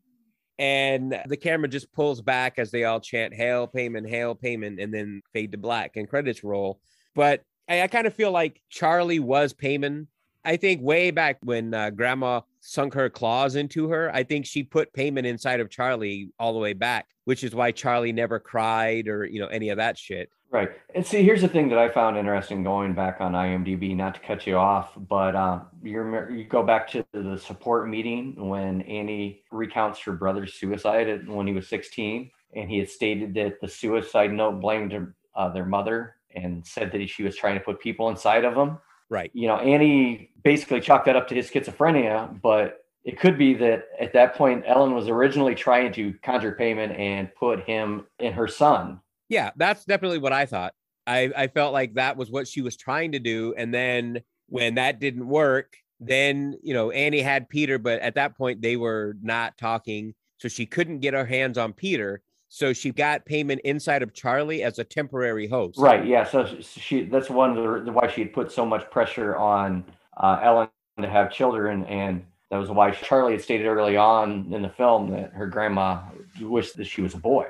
F: And the camera just pulls back as they all chant, Hail, Paimon, Hail, Paimon, and then fade to black and credits roll. But I, I kind of feel like Charlie was Paimon. I think way back when uh, grandma sunk her claws into her, I think she put Paimon inside of Charlie all the way back, which is why Charlie never cried or, you know, any of that shit.
G: Right. And see, here's the thing that I found interesting going back on IMDb, not to cut you off, but uh, you go back to the support meeting when Annie recounts her brother's suicide when he was 16, and he had stated that the suicide note blamed her, uh, their mother and said that she was trying to put people inside of him.
F: Right.
G: You know, Annie basically chalked that up to his schizophrenia, but it could be that at that point, Ellen was originally trying to conjure Paimon and put him in her son
F: Yeah, that's definitely what I thought. I, I felt like that was what she was trying to do. And then when that didn't work, then, you know, Annie had Peter, but at that point they were not talking. So she couldn't get her hands on Peter. So she got Paimon inside of Charlie as a temporary host.
G: Right. Yeah. So she that's one of the why she had put so much pressure on uh, Ellen to have children, and that was why Charlie had stated early on in the film that her grandma wished that she was a boy.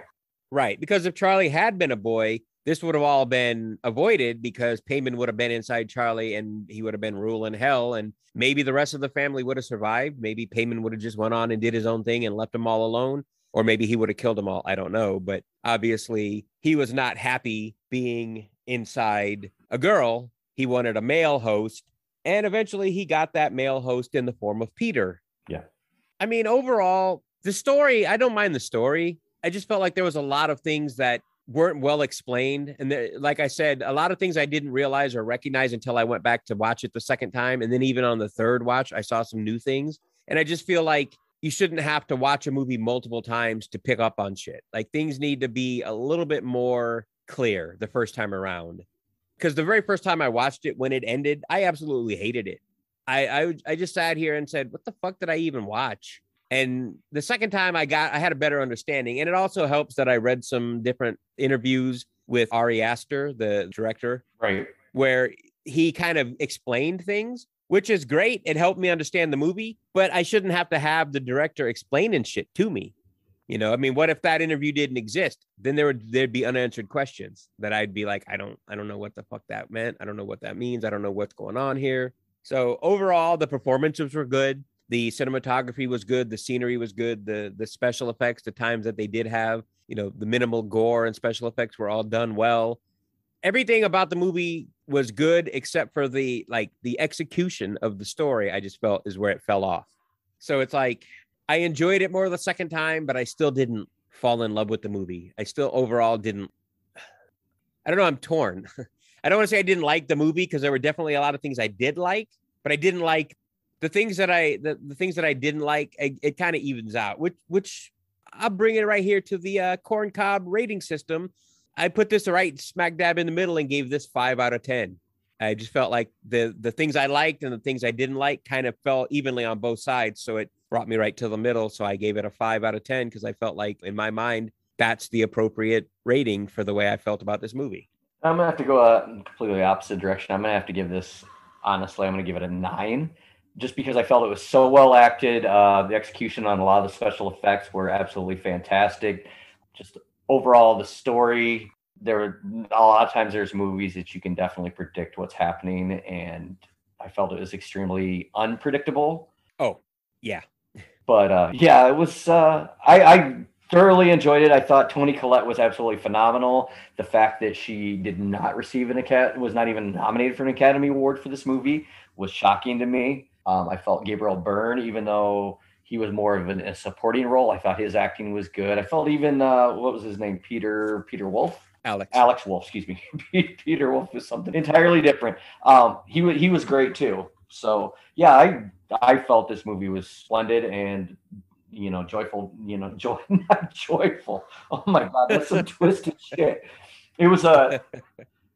F: Right. Because if Charlie had been a boy, this would have all been avoided because Paimon would have been inside Charlie and he would have been ruling hell. And maybe the rest of the family would have survived. Maybe Paimon would have just went on and did his own thing and left them all alone. Or maybe he would have killed them all. I don't know. But obviously, he was not happy being inside a girl. He wanted a male host. And eventually, he got that male host in the form of Peter.
G: Yeah.
F: I mean, overall, the story, I don't mind the story. I just felt like there was a lot of things that weren't well explained. And like I said, a lot of things I didn't realize or recognize until I went back to watch it the second time. And then even on the third watch, I saw some new things. And I just feel like you shouldn't have to watch a movie multiple times to pick up on shit. Like things need to be a little bit more clear the first time around. Because the very first time I watched it, when it ended, I absolutely hated it. I, I I just sat here and said, "What the fuck did I even watch?" And the second time I got, I had a better understanding. And it also helps that I read some different interviews with Ari Aster, the director,
G: Right.
F: where he kind of explained things, which is great. It helped me understand the movie, but I shouldn't have to have the director explaining shit to me. You know, I mean, what if that interview didn't exist? Then there would there'd be unanswered questions that I'd be like, I don't, I don't know what the fuck that meant. I don't know what that means. I don't know what's going on here. So overall, the performances were good. The cinematography was good. The scenery was good. The the special effects, the times that they did have, you know, the minimal gore and special effects were all done well. Everything about the movie was good except for the like the execution of the story. I just felt is where it fell off. So it's like I enjoyed it more the second time, but I still didn't fall in love with the movie. I still overall didn't. I don't know. I'm torn. I don't want to say I didn't like the movie because there were definitely a lot of things I did like, but I didn't like the things that I the, the things that I didn't like. I, it kind of evens out, which which I'll bring it right here to the uh, corn cob rating system. I put this right smack dab in the middle and gave this five out of ten. I just felt like the the things I liked and the things I didn't like kind of fell evenly on both sides. So it brought me right to the middle. So I gave it a five out of ten because I felt like in my mind that's the appropriate rating for the way I felt about this movie.
G: I'm gonna have to go a completely opposite direction. I'm gonna have to give this honestly. I'm gonna give it a nine, just because I felt it was so well acted. Uh, the execution on a lot of the special effects were absolutely fantastic. Just overall, the story. There were a lot of times there's movies that you can definitely predict what's happening, and I felt it was extremely unpredictable.
F: Oh, yeah.
G: But uh, yeah, it was. Uh, I, I thoroughly enjoyed it. I thought Toni Collette was absolutely phenomenal. The fact that she did not receive an academy was not even nominated for an Academy Award for this movie was shocking to me. Um, I felt Gabriel Byrne, even though he was more of an, a supporting role, I thought his acting was good. I felt even uh, what was his name, Peter Peter Wolf.
F: Alex.
G: Alex Wolff, excuse me. Peter Wolf is something entirely different. Um, he was he was great too. So yeah, I I felt this movie was splendid and you know joyful. You know, joy not joyful. Oh my god, that's some twisted shit. It was a.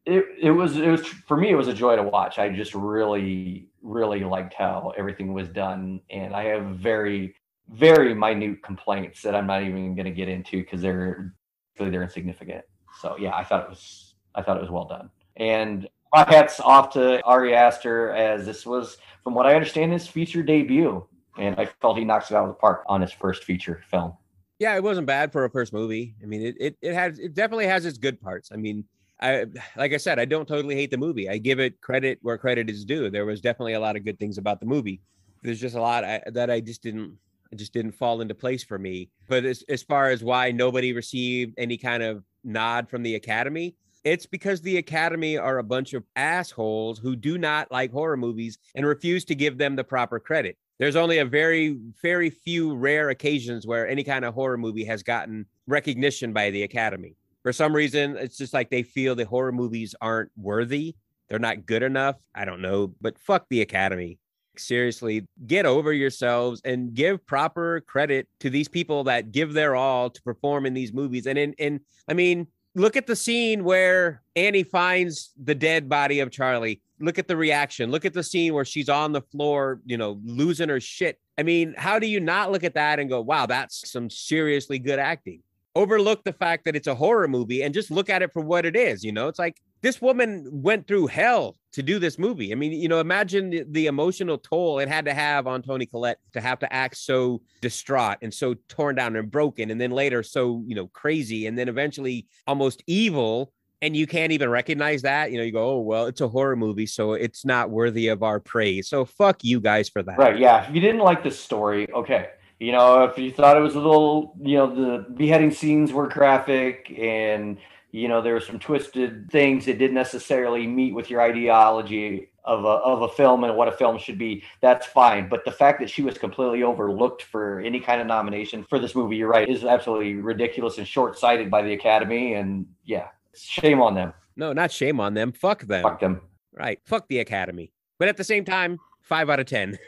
G: It, it was it was for me it was a joy to watch. I just really really liked how everything was done, and I have very very minute complaints that I'm not even going to get into because they're they're insignificant. So yeah, I thought it was I thought it was well done. And my hats off to Ari Aster as this was, from what I understand, his feature debut, and I felt he knocks it out of the park on his first feature film.
F: Yeah, it wasn't bad for a first movie. I mean, it it it has it definitely has its good parts. I mean, I like I said, I don't totally hate the movie. I give it credit where credit is due. There was definitely a lot of good things about the movie. There's just a lot I, that I just didn't just didn't fall into place for me. But as as far as why nobody received any kind of nod from the Academy, It's because the Academy are a bunch of assholes who do not like horror movies and refuse to give them the proper credit. There's only a very, very few rare occasions where any kind of horror movie has gotten recognition by the Academy. For some reason, it's just like they feel the horror movies aren't worthy. They're not good enough. I don't know, but fuck the Academy. Seriously, get over yourselves and give proper credit to these people that give their all to perform in these movies. And in, in I mean, look at the scene where Annie finds the dead body of Charlie. Look at the reaction. Look at the scene where she's on the floor, you know, losing her shit. I mean, how do you not look at that and go, wow, that's some seriously good acting? Overlook the fact that it's a horror movie and just look at it for what it is. You know, it's like this woman went through hell to do this movie. I mean, you know, imagine the, the, emotional toll it had to have on Toni Collette to have to act so distraught and so torn down and broken, and then later so, you know, crazy, and then eventually almost evil. And you can't even recognize that. You know, you go, oh, well, it's a horror movie, so it's not worthy of our praise. So fuck you guys for that.
G: Right. Yeah. If you didn't like the story, okay. You know, if you thought it was a little, you know, the beheading scenes were graphic and you know there were some twisted things that didn't necessarily meet with your ideology of a, of a film and what a film should be that's fine. But the fact that she was completely overlooked for any kind of nomination for this movie you're right is absolutely ridiculous and short-sighted by the academy. And yeah shame on them.
F: No not shame on them. Fuck them.
G: Fuck them.
F: Right. Fuck the academy. But at the same time five out of ten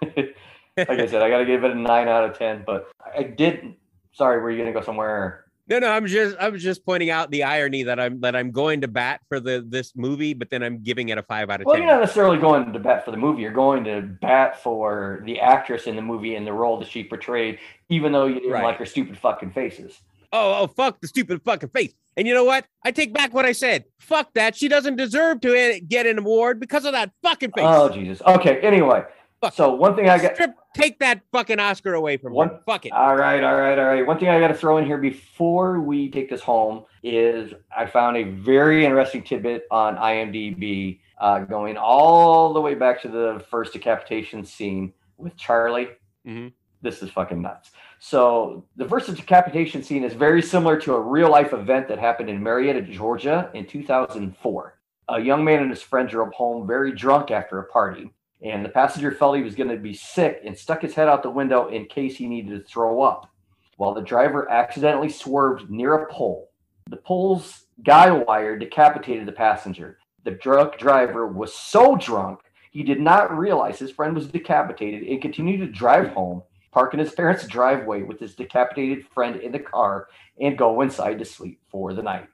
G: like i said i gotta give it a nine out of ten but i did sorry were you gonna go somewhere
F: no, no, I'm just I'm just pointing out the irony that I'm that I'm going to bat for the this movie, but then I'm giving it a five out of
G: well,
F: ten.
G: Well, you're not necessarily going to bat for the movie. You're going to bat for the actress in the movie and the role that she portrayed, even though you didn't right. like her stupid fucking faces.
F: Oh, oh, fuck the stupid fucking face. And you know what? I take back what I said. Fuck that. She doesn't deserve to get an award because of that fucking face.
G: Oh, Jesus. Okay. Anyway, Fuck. So one thing I got
F: Strip, take that fucking Oscar away from one. Fuck it.
G: All right, all right, all right. One thing I got to throw in here before we take this home is I found a very interesting tidbit on IMDb, uh, going all the way back to the first decapitation scene with Charlie.
F: Mm-hmm.
G: This is fucking nuts. So the first decapitation scene is very similar to a real life event that happened in Marietta, Georgia, in 2004. A young man and his friend drove home very drunk after a party and the passenger felt he was going to be sick and stuck his head out the window in case he needed to throw up. While the driver accidentally swerved near a pole, the pole's guy wire decapitated the passenger. The drunk driver was so drunk he did not realize his friend was decapitated and continued to drive home, park in his parents' driveway with his decapitated friend in the car, and go inside to sleep for the night.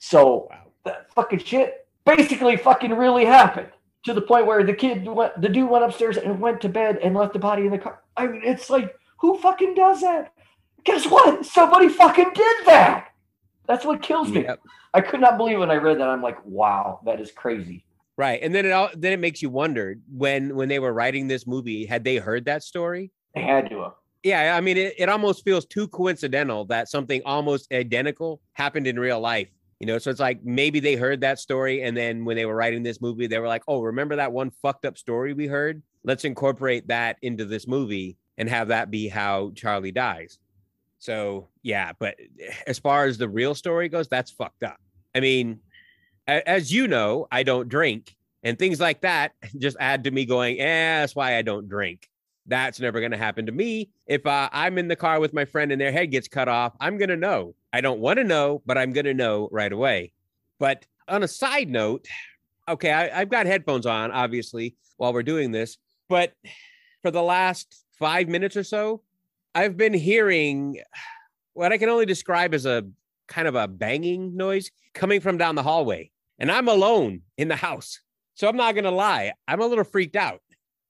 G: So wow. that fucking shit basically fucking really happened to the point where the kid went, the dude went upstairs and went to bed and left the body in the car. I mean, it's like, who fucking does that? Guess what? Somebody fucking did that. That's what kills me. Yep. I could not believe when I read that. I'm like, wow, that is crazy.
F: Right, and then it all then it makes you wonder when when they were writing this movie, had they heard that story?
G: They had to.
F: Yeah, I mean, it, it almost feels too coincidental that something almost identical happened in real life you know, so it's like maybe they heard that story, and then when they were writing this movie, they were like, "Oh, remember that one fucked up story we heard? Let's incorporate that into this movie and have that be how Charlie dies." So yeah, but as far as the real story goes, that's fucked up. I mean, as you know, I don't drink, and things like that just add to me going, "Eh, that's why I don't drink." That's never going to happen to me. If uh, I'm in the car with my friend and their head gets cut off, I'm going to know. I don't want to know, but I'm going to know right away. But on a side note, okay, I, I've got headphones on, obviously, while we're doing this. But for the last five minutes or so, I've been hearing what I can only describe as a kind of a banging noise coming from down the hallway. And I'm alone in the house. So I'm not going to lie, I'm a little freaked out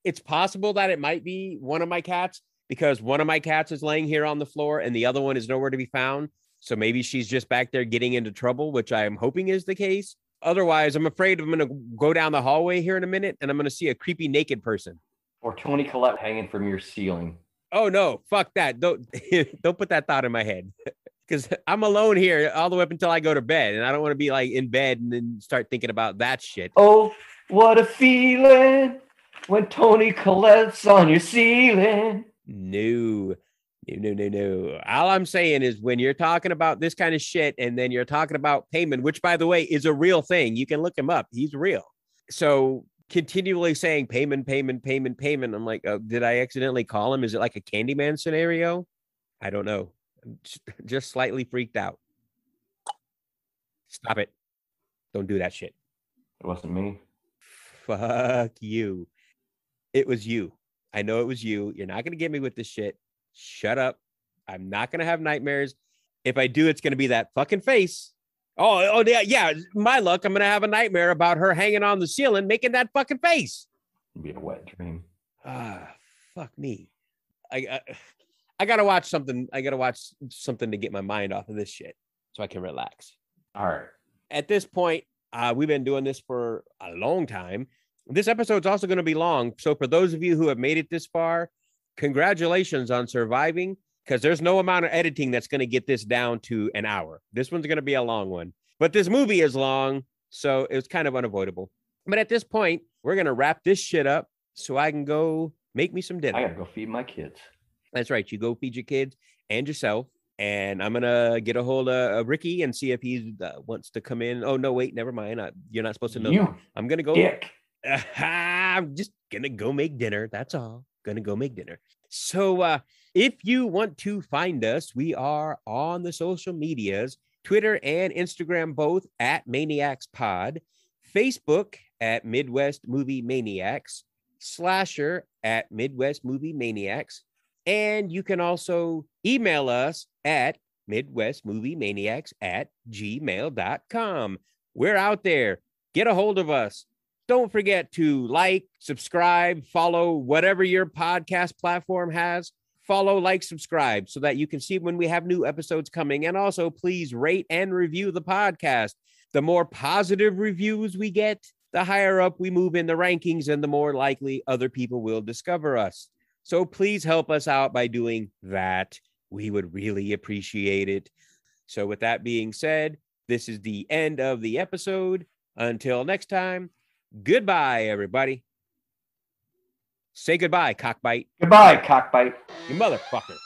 F: it's possible that it might be one of my cats because one of my cats is laying here on the floor and the other one is nowhere to be found. So maybe she's just back there getting into trouble, which I am hoping is the case. Otherwise, I'm afraid I'm going to go down the hallway here in a minute and I'm going to see a creepy naked person
G: or Toni Collette hanging from your ceiling.
F: Oh no, fuck that. Don't don't put that thought in my head. Cuz I'm alone here all the way up until I go to bed and I don't want to be like in bed and then start thinking about that shit.
G: Oh, what a feeling when Toni Collette's on your ceiling.
F: No, no, no, no, no. All I'm saying is when you're talking about this kind of shit and then you're talking about Paimon, which by the way is a real thing, you can look him up. He's real. So continually saying Paimon, Paimon, Paimon, Paimon. I'm like, uh, did I accidentally call him? Is it like a Candyman scenario? I don't know. I'm just- just slightly freaked out. Stop it. Don't do that shit.
G: It wasn't me.
F: Fuck you. It was you. I know it was you. You're not going to get me with this shit. Shut up. I'm not going to have nightmares. If I do, it's going to be that fucking face. Oh, oh yeah, yeah. My luck. I'm going to have a nightmare about her hanging on the ceiling making that fucking face.
G: It'd be a wet dream.
F: Ah, fuck me. I I, I got to watch something. I got to watch something to get my mind off of this shit so I can relax.
G: All right.
F: at this point, uh, we've been doing this for a long time. This episode's also going to be long. So, for those of you who have made it this far, congratulations on surviving because there's no amount of editing that's going to get this down to an hour. This one's going to be a long one, but this movie is long. So, it's kind of unavoidable. But at this point, we're going to wrap this shit up so I can go make me some dinner.
G: I gotta go feed my kids.
F: That's right. You go feed your kids and yourself. And I'm gonna get a hold of Ricky and see if he uh, wants to come in. Oh no, wait, never mind. I, you're not supposed to know.
G: You
F: I'm gonna go.
G: dick.
F: I'm just gonna go make dinner. That's all. Gonna go make dinner. So uh if you want to find us, we are on the social medias, Twitter and Instagram both at Maniacs Pod, Facebook at Midwest Movie Maniacs, Slasher at Midwest Movie Maniacs, and you can also email us at Midwest Movie Maniacs at gmail.com. We're out there. Get a hold of us. Don't forget to like, subscribe, follow whatever your podcast platform has. Follow, like, subscribe so that you can see when we have new episodes coming. And also, please rate and review the podcast. The more positive reviews we get, the higher up we move in the rankings, and the more likely other people will discover us. So please help us out by doing that. We would really appreciate it. So, with that being said, this is the end of the episode. Until next time, goodbye, everybody. Say goodbye, cockbite.
G: Goodbye, cockbite.
F: You motherfucker.